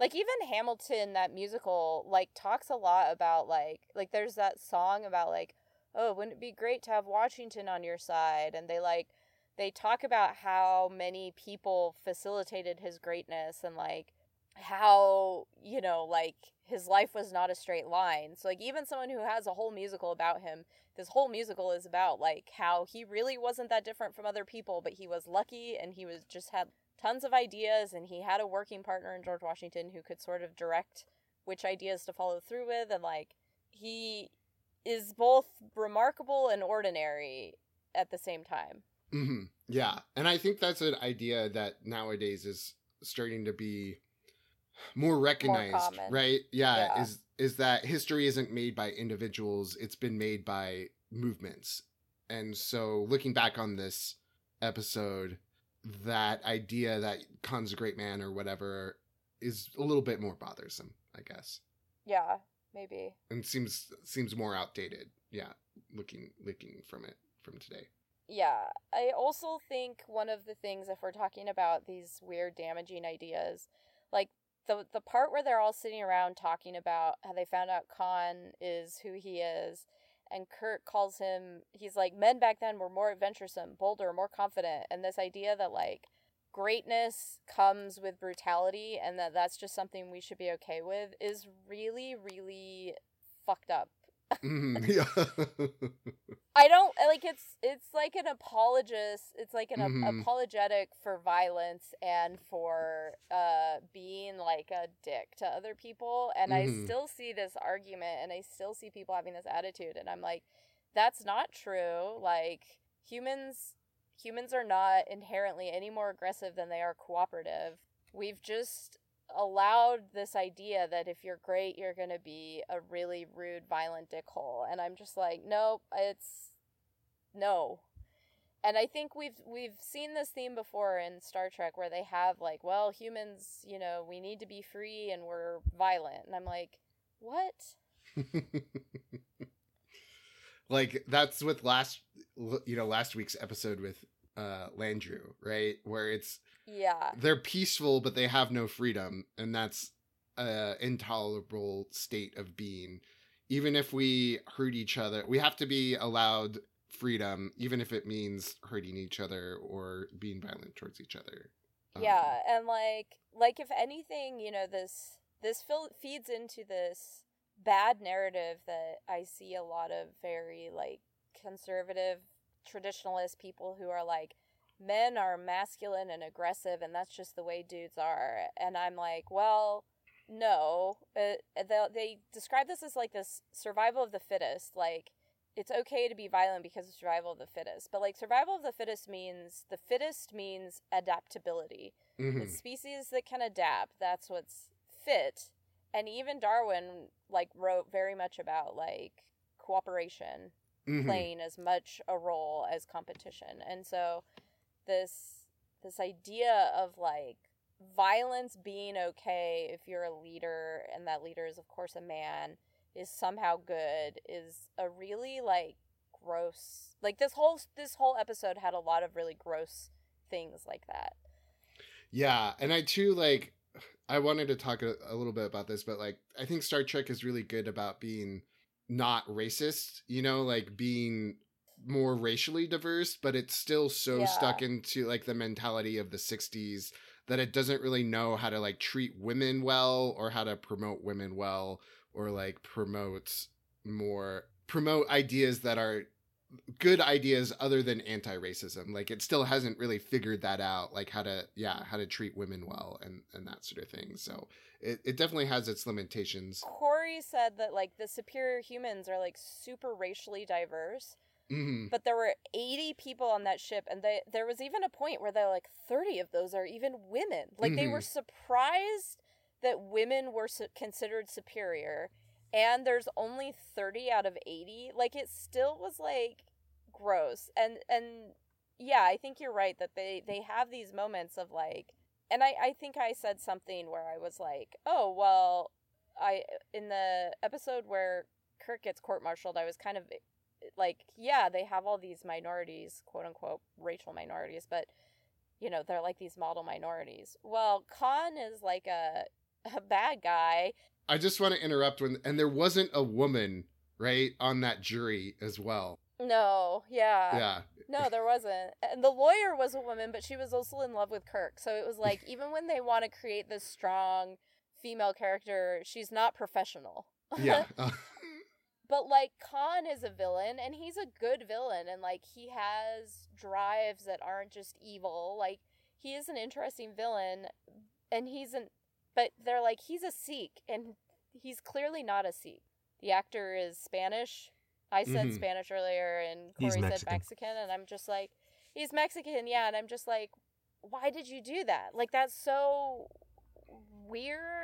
like even hamilton that musical like talks a lot about like like there's that song about like oh wouldn't it be great to have washington on your side? And they like they talk about how many people facilitated his greatness and like how you know like his life was not a straight line. So like even someone who has a whole musical about him this whole musical is about like how he really wasn't that different from other people but he was lucky and he was just had tons of ideas and he had a working partner in george washington who could sort of direct which ideas to follow through with and like he is both remarkable and ordinary at the same time hmm Yeah, and I think that's an idea that nowadays is starting to be more recognized, common. right? Yeah, Yeah. is is that history isn't made by individuals; it's been made by movements. And so, looking back on this episode, that idea that Khan's a great man or whatever is a little bit more bothersome, I guess, yeah maybe and seems seems more outdated. Yeah, looking looking from it from today. Yeah, I also think one of the things if we're talking about these weird damaging ideas, like the the part where they're all sitting around talking about how they found out Khan is who he is and Kirk calls him he's like men back then were more adventuresome, bolder, more confident and this idea that like greatness comes with brutality and that that's just something we should be okay with is really really fucked up. Mhm, yeah. I don't like it's it's like an apologist it's like an ap- Mhm. apologetic for violence and for uh being like a dick to other people and Mhm. I still see this argument and I still see people having this attitude and I'm like that's not true like humans humans are not inherently any more aggressive than they are cooperative we've just allowed this idea that if you're great, you're gonna be a really rude, violent dickhole, and I'm just like, nope, it's no. And I think we've we've seen this theme before in Star Trek where they have like, well, humans, you know, we need to be free and we're violent, and I'm like, what? like that's with last you know last week's episode with uh Landru right where it's Yeah, they're peaceful but they have no freedom and that's a intolerable state of being. Even if we hurt each other we have to be allowed freedom even if it means hurting each other or being violent towards each other. Um, yeah, and like like if anything, you know, this this fil- feeds into this bad narrative that I see a lot of very like conservative traditionalist people who are like men are masculine and aggressive and that's just the way dudes are. And i'm like well no. Uh, they, they describe this as like this survival of the fittest. Like it's okay to be violent because of survival of the fittest. But like survival of the fittest means the fittest means adaptability. Mhm. the species that can adapt. That's what's fit. And even darwin like wrote very much about like cooperation Mhm. playing as much a role as competition. And so this this idea of like violence being okay if you're a leader and that leader is of course a man is somehow good is a really like gross like this whole this whole episode had a lot of really gross things like that. Yeah, and I too like I wanted to talk a, a little bit about this, but like I think Star Trek is really good about being not racist, you know, like being more racially diverse, but it's still so Yeah. stuck into like the mentality of the 60s that it doesn't really know how to like treat women well or how to promote women well or like promote more promote ideas that are good ideas other than anti-racism. Like it still hasn't really figured that out like how to yeah how to treat women well and and that sort of thing. So it, it definitely has its limitations. Corey said that like the superior humans are like super racially diverse hmm but there were 80 people on that ship and they there was even a point where they're like 30 of those are even women. Like they were Mhm. surprised that women were su- considered superior and there's only 30 out of 80 like it still was like gross. And and yeah i think you're right that they they have these moments of like and i i think i said something where i was like oh well i in the episode where kirk gets court-martialed i was kind of like yeah they have all these minorities quote unquote racial minorities but you know they're like these model minorities well khan is like a a bad guy i just want to interrupt when and there wasn't a woman right on that jury as well No, yeah. Yeah. No, there wasn't. And the lawyer was a woman, but she was also in love with Kirk. So it was like, even when they want to create this strong female character, she's not professional. Yeah. But like Khan is a villain and he's a good villain and like he has drives that aren't just evil. Like he is an interesting villain and he's an but they're like he's a Sikh and he's clearly not a Sikh. The actor is Spanish. I said Mhm. Spanish earlier and Corey said Mexican. Mexican and I'm just like he's Mexican, yeah, and I'm just like why did you do that? Like that's so weird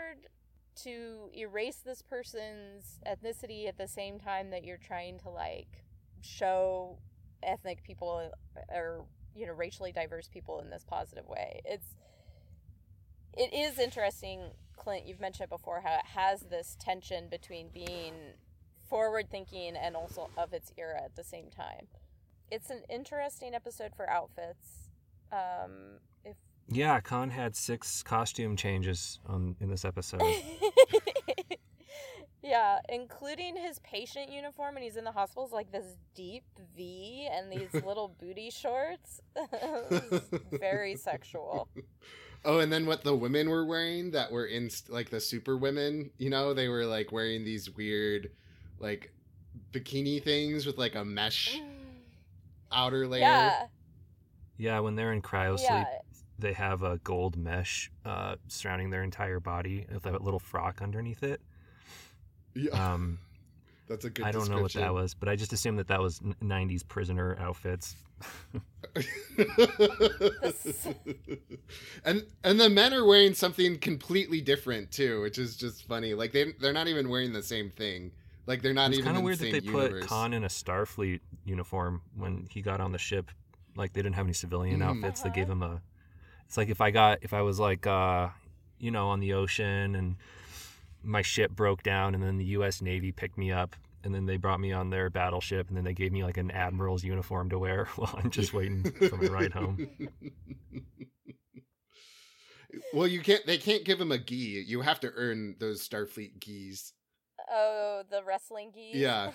to erase this person's ethnicity at the same time that you're trying to like show ethnic people or you know racially diverse people in this positive way. It's it is interesting clint you've mentioned it before how it has this tension between being forward thinking and also of its era at the same time. It's an interesting episode for outfits. Um Yeah, Khan had six costume changes on in this episode. yeah, including his patient uniform and he's in the hospital is like this deep V and these little booty shorts. very sexual. oh, and then what the women were wearing that were in like the super women, you know, they were like wearing these weird like bikini things with like a mesh mm. outer layer. yeah, yeah, when they're in cryo sleep, yeah, they have a gold mesh uh, surrounding their entire body with a little frock underneath it. Yeah, Um, that's a good I don't know what that was, but I just assumed that that was n- '90s prisoner outfits. and and the men are wearing something completely different too, which is just funny. Like they they're not even wearing the same thing. Like they're not even. it's even kind of weird the that they universe. put Khan in a Starfleet uniform when he got on the ship. Like they didn't have any civilian Mhm. outfits. They Uh-huh. gave him a. It's like if I got if I was like uh you know on the ocean and my ship broke down and then the U.S. Navy picked me up and then they brought me on their battleship and then they gave me like an admiral's uniform to wear while I'm just waiting for my ride home. well, you can't. They can't give him a gi. You have to earn those Starfleet gis. oh, the wrestling geese. Yeah.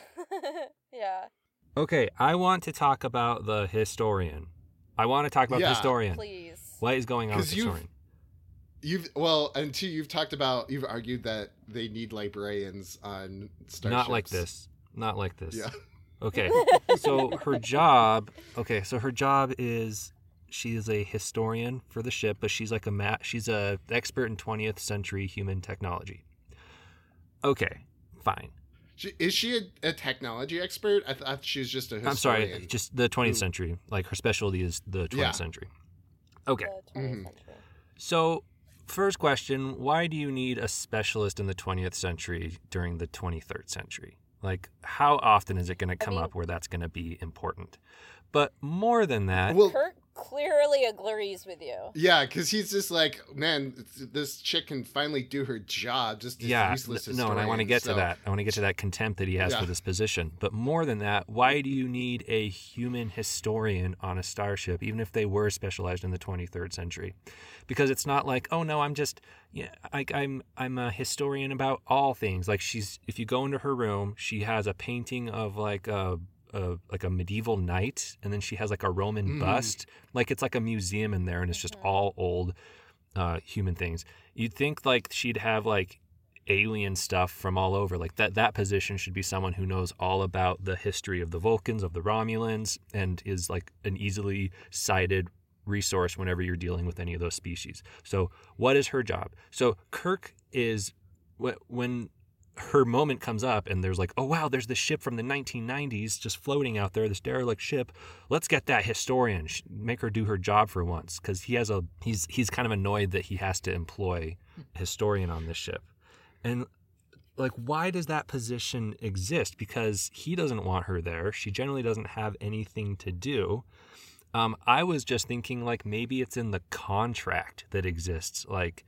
yeah. Okay, I want to talk about the historian. I want to talk about the historian. Please. What is going on with you've-? You've well, and two, you've talked about. You've argued that they need librarians on starships. Not like this. Not like this. Yeah. Okay. So her job, okay, so her job is she is a historian for the ship, but she's like a ma- she's a expert in 20th century human technology. Okay, fine. She, is she a, a technology expert? I thought she was just a historian. I'm sorry, just the 20th century. Like her specialty is the 20th Yeah. century. Okay. The 20th Mhm. century. So, first question, why do you need a specialist in the 20th century during the 23rd century? Like how often is it going to come mean- up where that's going to be important? But more than that, Well, Kirk clearly agrees with you. yeah, because he's just like, man, this chick can finally do her job. Just this yeah, useless th- no, and I want to get so- to that. I want to get to that contempt that he has Yeah. for this position. But more than that, why do you need a human historian on a starship, even if they were specialized in the 23rd century? Because it's not like, oh no, I'm just, yeah, like I'm, I'm a historian about all things. Like she's, if you go into her room, she has a painting of like a. A, like a medieval knight, and then she has like a Roman Mm. bust. Like it's like a museum in there, and it's just Mhm. all old uh, human things. You'd think like she'd have like alien stuff from all over. Like that that position should be someone who knows all about the history of the Vulcans, of the Romulans, and is like an easily cited resource whenever you're dealing with any of those species. So, what is her job? So, Kirk is wh- when her moment comes up and there's like, oh wow, there's this ship from the 1990s just floating out there, this derelict ship. Let's get that historian, make her do her job for once, because he has a he's he's kind of annoyed that he has to employ a historian on this ship, and like why does that position exist? Because he doesn't want her there. She generally doesn't have anything to do. Um, I was just thinking like maybe it's in the contract that exists, like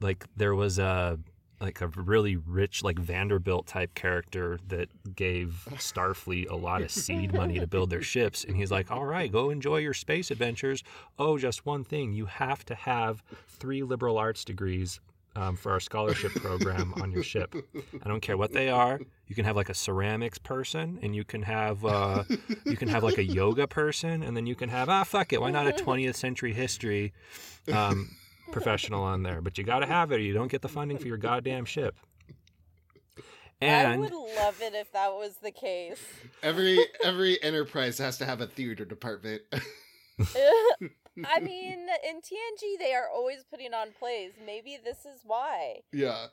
like there was a like a really rich like Vanderbilt type character that gave Starfleet a lot of seed money to build their ships and he's like all right go enjoy your space adventures oh just one thing you have to have three liberal arts degrees um, for our scholarship program on your ship. I don't care what they are. You can have like a ceramics person, and you can have uh, you can have like a yoga person, and then you can have ah fuck it, why not a 20th century history um, professional on there? But you got to have it, or you don't get the funding for your goddamn ship. And I would love it if that was the case. every every enterprise has to have a theater department. I mean, in TNG, they are always putting on plays. Maybe this is why. yeah.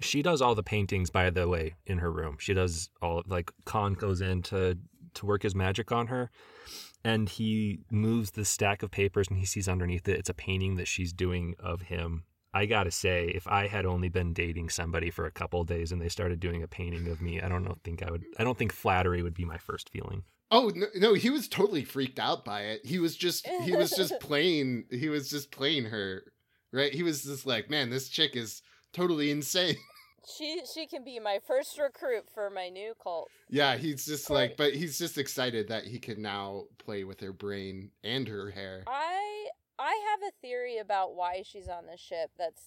she does all the paintings, by the way, in her room. She does all like Khan goes in to to work his magic on her, and he moves the stack of papers, and he sees underneath it it's a painting that she's doing of him. I gotta say, if I had only been dating somebody for a couple of days and they started doing a painting of me, I don't know, think I would. I don't think flattery would be my first feeling. Oh no, no, he was totally freaked out by it. He was just he was just playing he was just playing her. Right? He was just like, "Man, this chick is totally insane." She she can be my first recruit for my new cult. Yeah, he's just like but he's just excited that he can now play with her brain and her hair. I I have a theory about why she's on this ship that's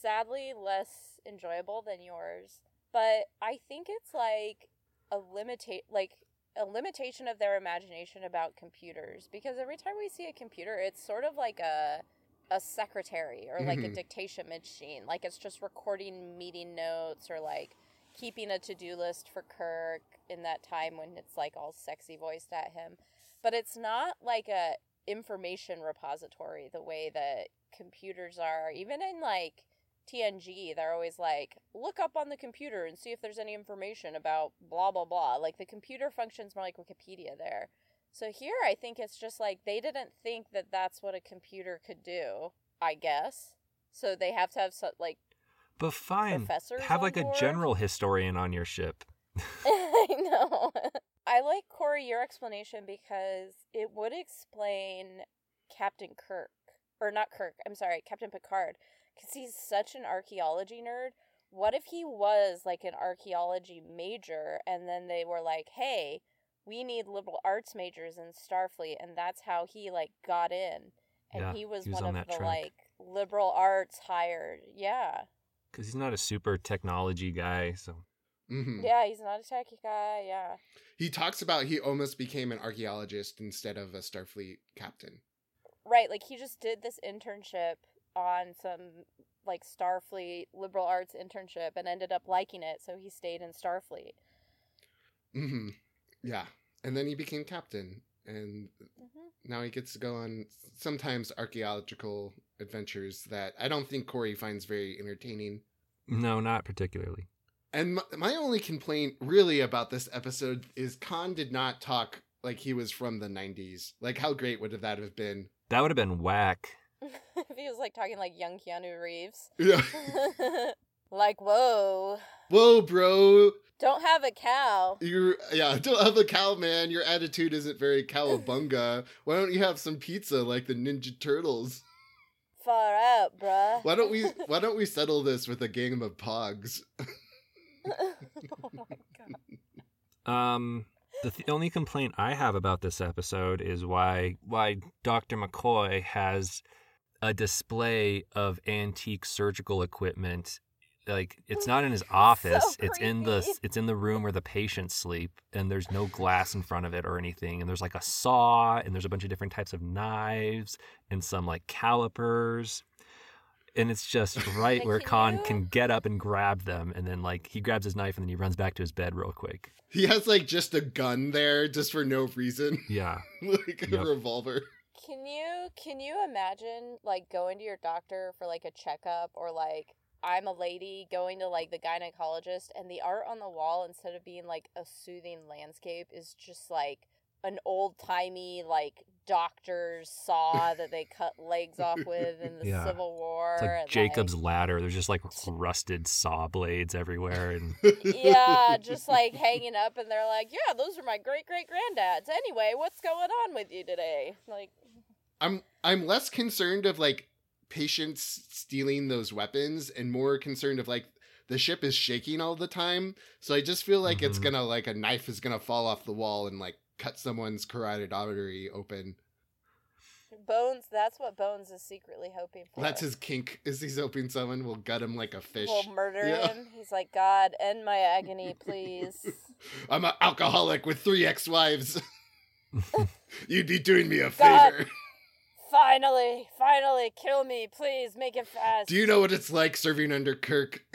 sadly less enjoyable than yours. But I think it's like a limitate like a limitation of their imagination about computers because every time we see a computer it's sort of like a a secretary or like a Mhm. dictation machine. Like it's just recording meeting notes or like keeping a to-do list for Kirk in that time when it's like all sexy voiced at him. But it's not like a information repository the way that computers are. Even in like TNG they're always like look up on the computer and see if there's any information about blah blah blah. Like the computer functions more like Wikipedia there so here I think it's just like they didn't think that that's what a computer could do I guess so they have to have so, like But fine, have like a general historian on your ship. I know. I like Corey your explanation because it would explain Captain Kirk or not Kirk. I'm sorry, Captain Picard, because he's such an archaeology nerd. What if he was like an archaeology major, and then they were like, "Hey, we need liberal arts majors in Starfleet," and that's how he like got in, and Yeah, he was, he was one on of that the track. like liberal arts hired. Yeah, Because he's not a super technology guy, so Mhm. yeah, he's not a techie guy. Yeah. He talks about he almost became an archaeologist instead of a Starfleet captain. Right, like he just did this internship on some like Starfleet liberal arts internship and ended up liking it, so he stayed in Starfleet. hmm Yeah. And then he became captain and hmm now he gets to go on sometimes archaeological adventures that I don't think Corey finds very entertaining. no, not particularly. And my, my only complaint really about this episode is Khan did not talk like he was from the 90s. Like how great would that have been? That would have been whack. if he was like talking like young Keanu Reeves. Yeah. like, whoa, Whoa, bro. don't have a cow. You're yeah, don't have a cow, man. Your attitude isn't very cowabunga. Why don't you have some pizza like the Ninja Turtles? Far out, bruh. Why don't we why don't we settle this with a game of pogs? oh my god. Um, the th- only complaint I have about this episode is why why Dr. McCoy has a display of antique surgical equipment. Like it's not in his office; it's in the it's in the room where the patients sleep, and there's no glass in front of it or anything. And there's like a saw, and there's a bunch of different types of knives, and some like calipers. And it's just right Like, where can Khan you- can get up and grab them, and then like he grabs his knife and then he runs back to his bed real quick. He has like just a gun there just for no reason. Yeah. like a Yep. revolver. Can you can you imagine like going to your doctor for like a checkup or like I'm a lady going to like the gynecologist and the art on the wall instead of being like a soothing landscape is just like an old timey like doctor's saw that they cut legs off with in the Yeah. Civil War. It's like and, Jacob's ladder. There's just like rusted saw blades everywhere, and yeah, just like hanging up, and they're like, "Yeah, those are my great great granddads." Anyway, what's going on with you today? Like, I'm I'm less concerned of like patients stealing those weapons and more concerned of like the ship is shaking all the time. So I just feel like it's Mhm. gonna like a knife is gonna fall off the wall and like cut someone's carotid artery open. Bones. That's what Bones is secretly hoping for. That's his kink. Is he's hoping someone will gut him like a fish. Will murder Yeah. him. He's like, God, end my agony, please. I'm an alcoholic with three ex-wives. You'd be doing me a God. favor. Finally, finally, kill me, please. Make it fast. Do you know what it's like serving under Kirk?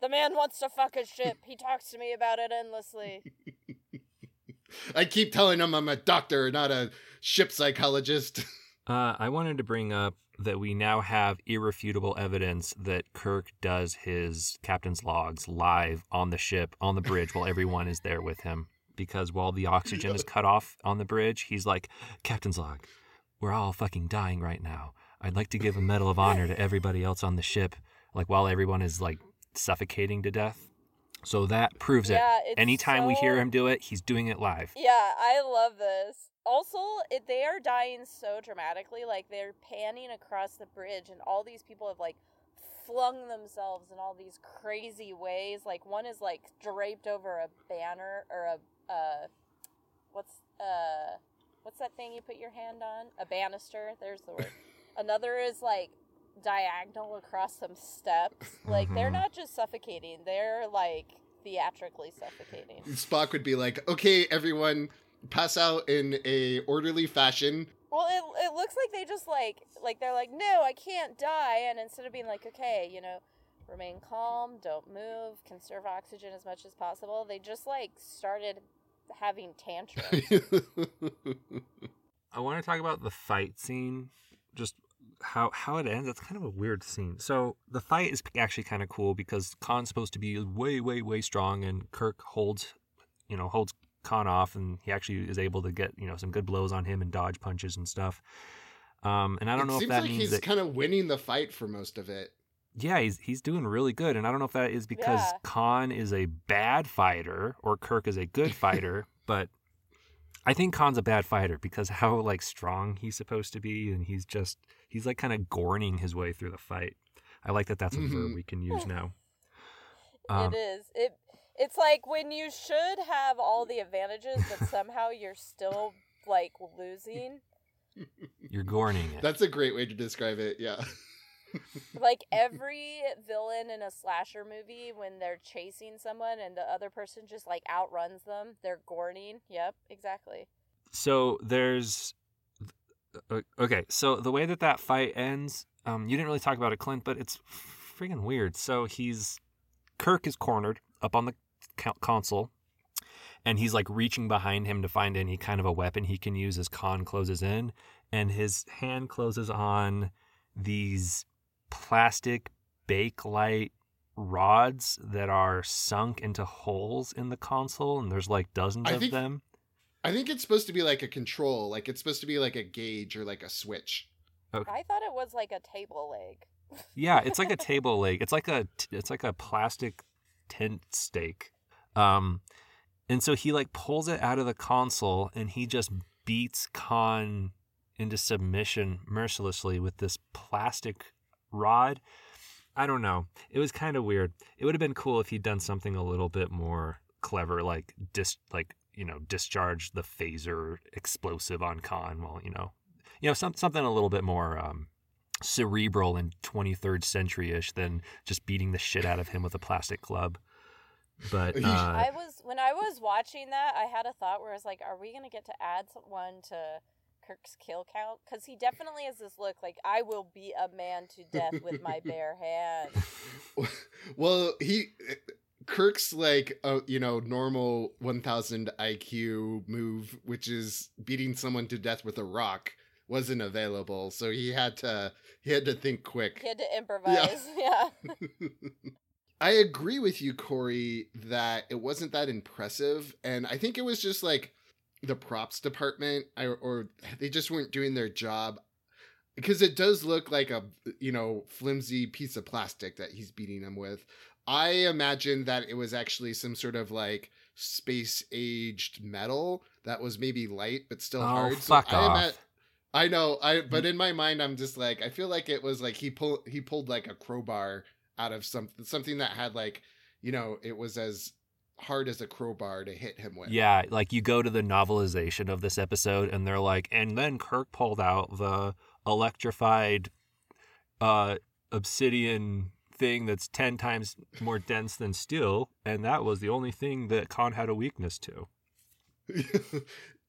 The man wants to fuck a ship. He talks to me about it endlessly. I keep telling him I'm a doctor, not a ship psychologist. Uh, I wanted to bring up that we now have irrefutable evidence that Kirk does his captain's logs live on the ship, on the bridge, while everyone is there with him. Because while the oxygen is cut off on the bridge, he's like, Captain's log, we're all fucking dying right now. I'd like to give a medal of honor to everybody else on the ship, like while everyone is like suffocating to death. So that proves Yeah, it. Anytime we hear him do it, he's doing it live. Yeah, I love this. Also, it, they are dying so dramatically. Like they're panning across the bridge, and all these people have like flung themselves in all these crazy ways. Like one is like draped over a banner or a uh, what's uh, what's that thing you put your hand on? A banister. There's the word. Another is like diagonal across some steps. Like they're Mhm. not just suffocating; they're like theatrically suffocating. Spock would be like, "Okay, everyone, pass out in a orderly fashion." Well, it, it looks like they just like like they're like, no, I can't die, and instead of being like, okay, you know, remain calm, don't move, conserve oxygen as much as possible, they just like started having tantrums. I want to talk about the fight scene, just how how it ends. It's kind of a weird scene. So the fight is actually kind of cool because Khan's supposed to be way, way, way strong, and Kirk holds, you know, holds Khan off, and he actually is able to get you know some good blows on him and dodge punches and stuff. Um, and I don't it know if seems that like means he's that kind of winning the fight for most of it. Yeah, he's he's doing really good, and I don't know if that is because Yeah. Khan is a bad fighter or Kirk is a good fighter, but I think Khan's a bad fighter because how like strong he's supposed to be, and he's just he's like kind of gorning his way through the fight. I like that that's a verb Mhm. we can use now. Um, it is. It it's like when you should have all the advantages, but somehow you're still like losing. You're gorning it. That's a great way to describe it. Yeah. Like every villain in a slasher movie, when they're chasing someone and the other person just like outruns them, they're gorning. Yep, exactly. so there's uh, okay so the way that that fight ends um you didn't really talk about it clint but it's freaking weird so he's kirk is cornered up on the console and he's like reaching behind him to find any kind of a weapon he can use as khan closes in and his hand closes on these plastic Bakelite rods that are sunk into holes in the console and there's like dozens I of think- them I think it's supposed to be like a control, like it's supposed to be like a gauge or like a switch. I thought it was like a table leg. Yeah, it's like a table leg. It's like a it's like a plastic tent stake. Um and so he like pulls it out of the console and he just beats Khan into submission mercilessly with this plastic rod. I don't know. It was kind of weird. It would have been cool if he'd done something a little bit more clever like dis like, you know, discharge the phaser explosive on Khan while, you know, you know, some, something a little bit more um cerebral and 23rd century ish than just beating the shit out of him with a plastic club. But uh, I was when I was watching that, I had a thought where I was like, "Are we gonna get to add one to Kirk's kill count?" Because he definitely has this look like I will beat a man to death with my bare hands. well, he Kirk's like a you know normal 1000 IQ move, which is beating someone to death with a rock, wasn't available, so he had to he had to think quick. He had to improvise. Yeah. I agree with you, Corey, that it wasn't that impressive, and I think it was just like the props department, I, or they just weren't doing their job because it does look like a you know flimsy piece of plastic that he's beating him with. I imagine that it was actually some sort of like space aged metal that was maybe light but still oh, hard. fuck I off. ima- I know, I mm-hmm. but in my mind I'm just like I feel like it was like he pulled he pulled like a crowbar out of something something that had like you know it was as hard as a crowbar to hit him with. Yeah, like you go to the novelization of this episode and they're like, and then Kirk pulled out the electrified uh obsidian thing that's 10 times more dense than steel and that was the only thing that Khan had a weakness to.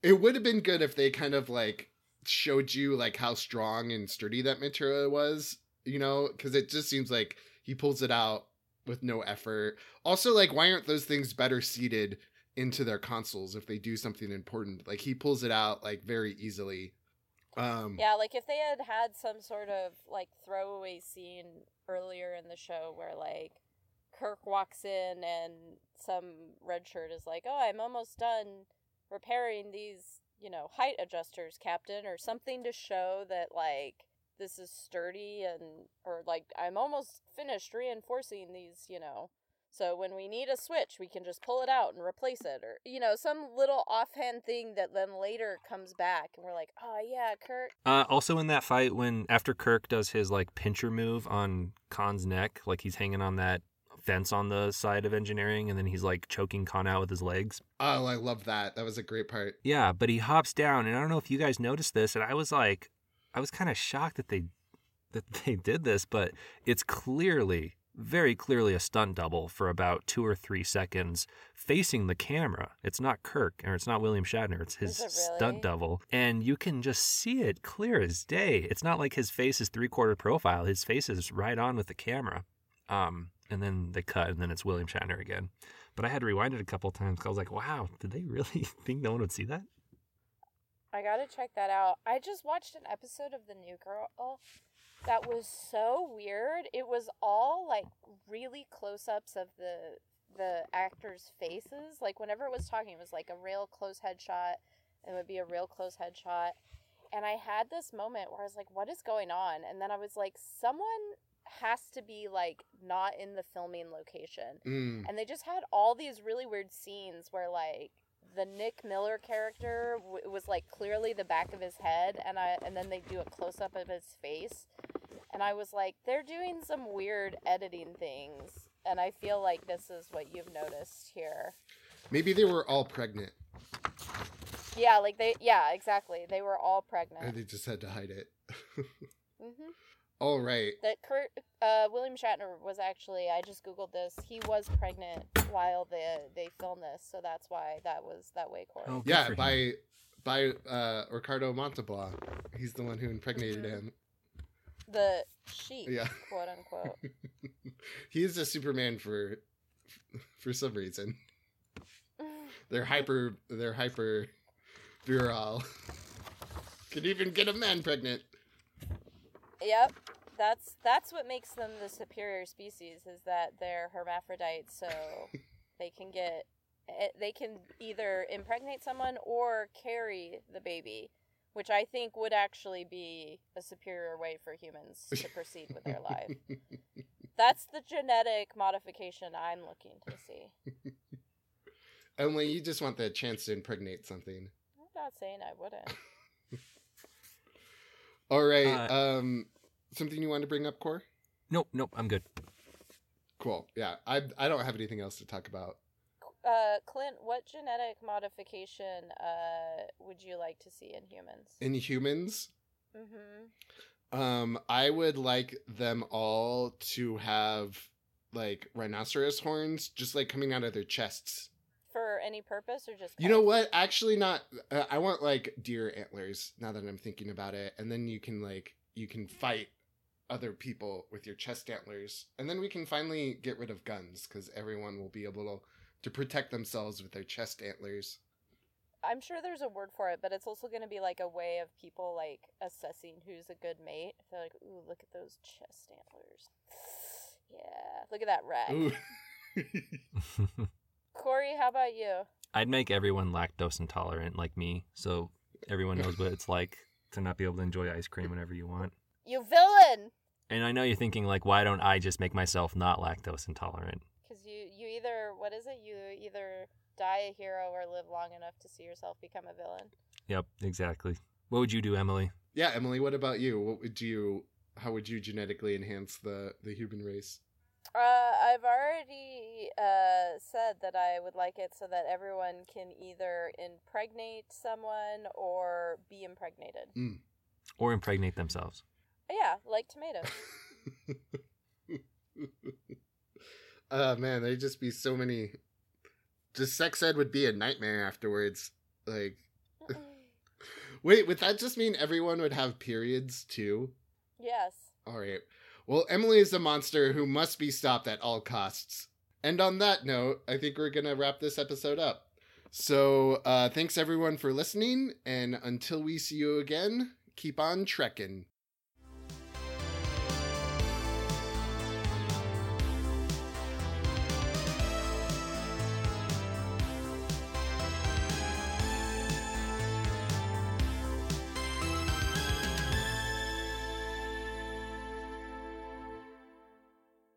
it would have been good if they kind of like showed you like how strong and sturdy that material was, you know, because it just seems like he pulls it out with no effort. Also, like, why aren't those things better seated into their consoles if they do something important? Like, he pulls it out like very easily. Um, Yeah, like if they had had some sort of like throwaway scene earlier in the show where like Kirk walks in and some red shirt is like, "Oh, I'm almost done repairing these, you know, height adjusters, Captain," or something to show that like this is sturdy and or like I'm almost finished reinforcing these, you know. So when we need a switch, we can just pull it out and replace it or you know, some little offhand thing that then later comes back and we're like, "Oh yeah, Kirk Uh, also in that fight when after Kirk does his like pincher move on Khan's neck, like he's hanging on that fence on the side of engineering and then he's like choking Khan out with his legs. oh, I love that. That was a great part. Yeah, but he hops down and I don't know if you guys noticed this and I was like I was kind of shocked that they that they did this, but it's clearly very clearly a stunt double for about 2 or 3 seconds facing the camera. It's not Kirk or it's not William Shatner, it's his Is it stunt double and you can just see it clear as day. It's not like his face is three-quarter profile. His face is right on with the camera. Um and then they cut and then it's William Shatner again. But I had to rewind it a couple times 'cause I was like, "Wow, did they really think no one would see that?" I gotta check that out. I just watched an episode of The New Girl that was so weird. It was all like really close ups of the the actors' faces. Like whenever it was talking, it was like a real close headshot it would be a real close headshot. And I had this moment where I was like, what is going on? And then I was like, someone has to be like not in the filming location Mm. and they just had all these really weird scenes where like the Nick Miller character w- was like clearly the back of his head and I and then they do a close up of his face and I was like they're doing some weird editing things and I feel like this is what you've noticed here. Maybe they were all pregnant Yeah, like they yeah, exactly. They were all pregnant, and they just had to hide it. Mhm. All right. That Kurt uh William Shatner was actually I just googled this. He was pregnant while they they filmed this, so that's why that was that way Corey. Oh, Yeah, for him. by by uh Ricardo Montalban. He's the one who impregnated Mhm. him. The sheep, Yeah. quote unquote. he is a Superman for for some reason. They're hyper they're hyper virile. Could even get a man pregnant. Yep. That's that's what makes them the superior species is that they're hermaphrodites so they can get eh, they can either impregnate someone or carry the baby, which I think would actually be a superior way for humans to proceed with their life. That's the genetic modification I'm looking to see. Only you just want the chance to impregnate something. I'm not saying I wouldn't. All right. Uh, um something you want to bring up, Core? Nope, nope, I'm good. Cool. Yeah. I I don't have anything else to talk about. Uh, Clint, what genetic modification uh would you like to see in humans? In humans, Mm-hmm. um, I would like them all to have like rhinoceros horns just like coming out of their chests. For any purpose or just? You know what? Actually, not. Uh, I want like deer antlers. Now that I'm thinking about it, and then you can like you can fight other people with your chest antlers, and then we can finally get rid of guns because everyone will be able to, to protect themselves with their chest antlers. I'm sure there's a word for it, but it's also going to be like a way of people like assessing who's a good mate. If they're like, "Ooh, look at those chest antlers." Yeah, look at that rack. Ooh. Corey, how about you? I'd make everyone lactose intolerant like me, so everyone knows what it's like to not be able to enjoy ice cream whenever you want. You villain! And I know you're thinking like, why don't I just make myself not lactose intolerant? Because you you either what is it? You either die a hero or live long enough to see yourself become a villain. Yep, exactly. What would you do, Emily? yeah, Emily. What about you? What would you? How would you genetically enhance the the human race? Uh, I've already uh, said that I would like it so that everyone can either impregnate someone or be impregnated. Or impregnate themselves. Yeah, like tomatoes. Oh man, there'd just be so many. Just sex ed would be a nightmare afterwards. Like, wait, would that just mean everyone would have periods too? yes. All right. Well, Emily is a monster who must be stopped at all costs. And on that note, I think we're going to wrap this episode up. So, uh, thanks everyone for listening. And until we see you again, keep on trekking.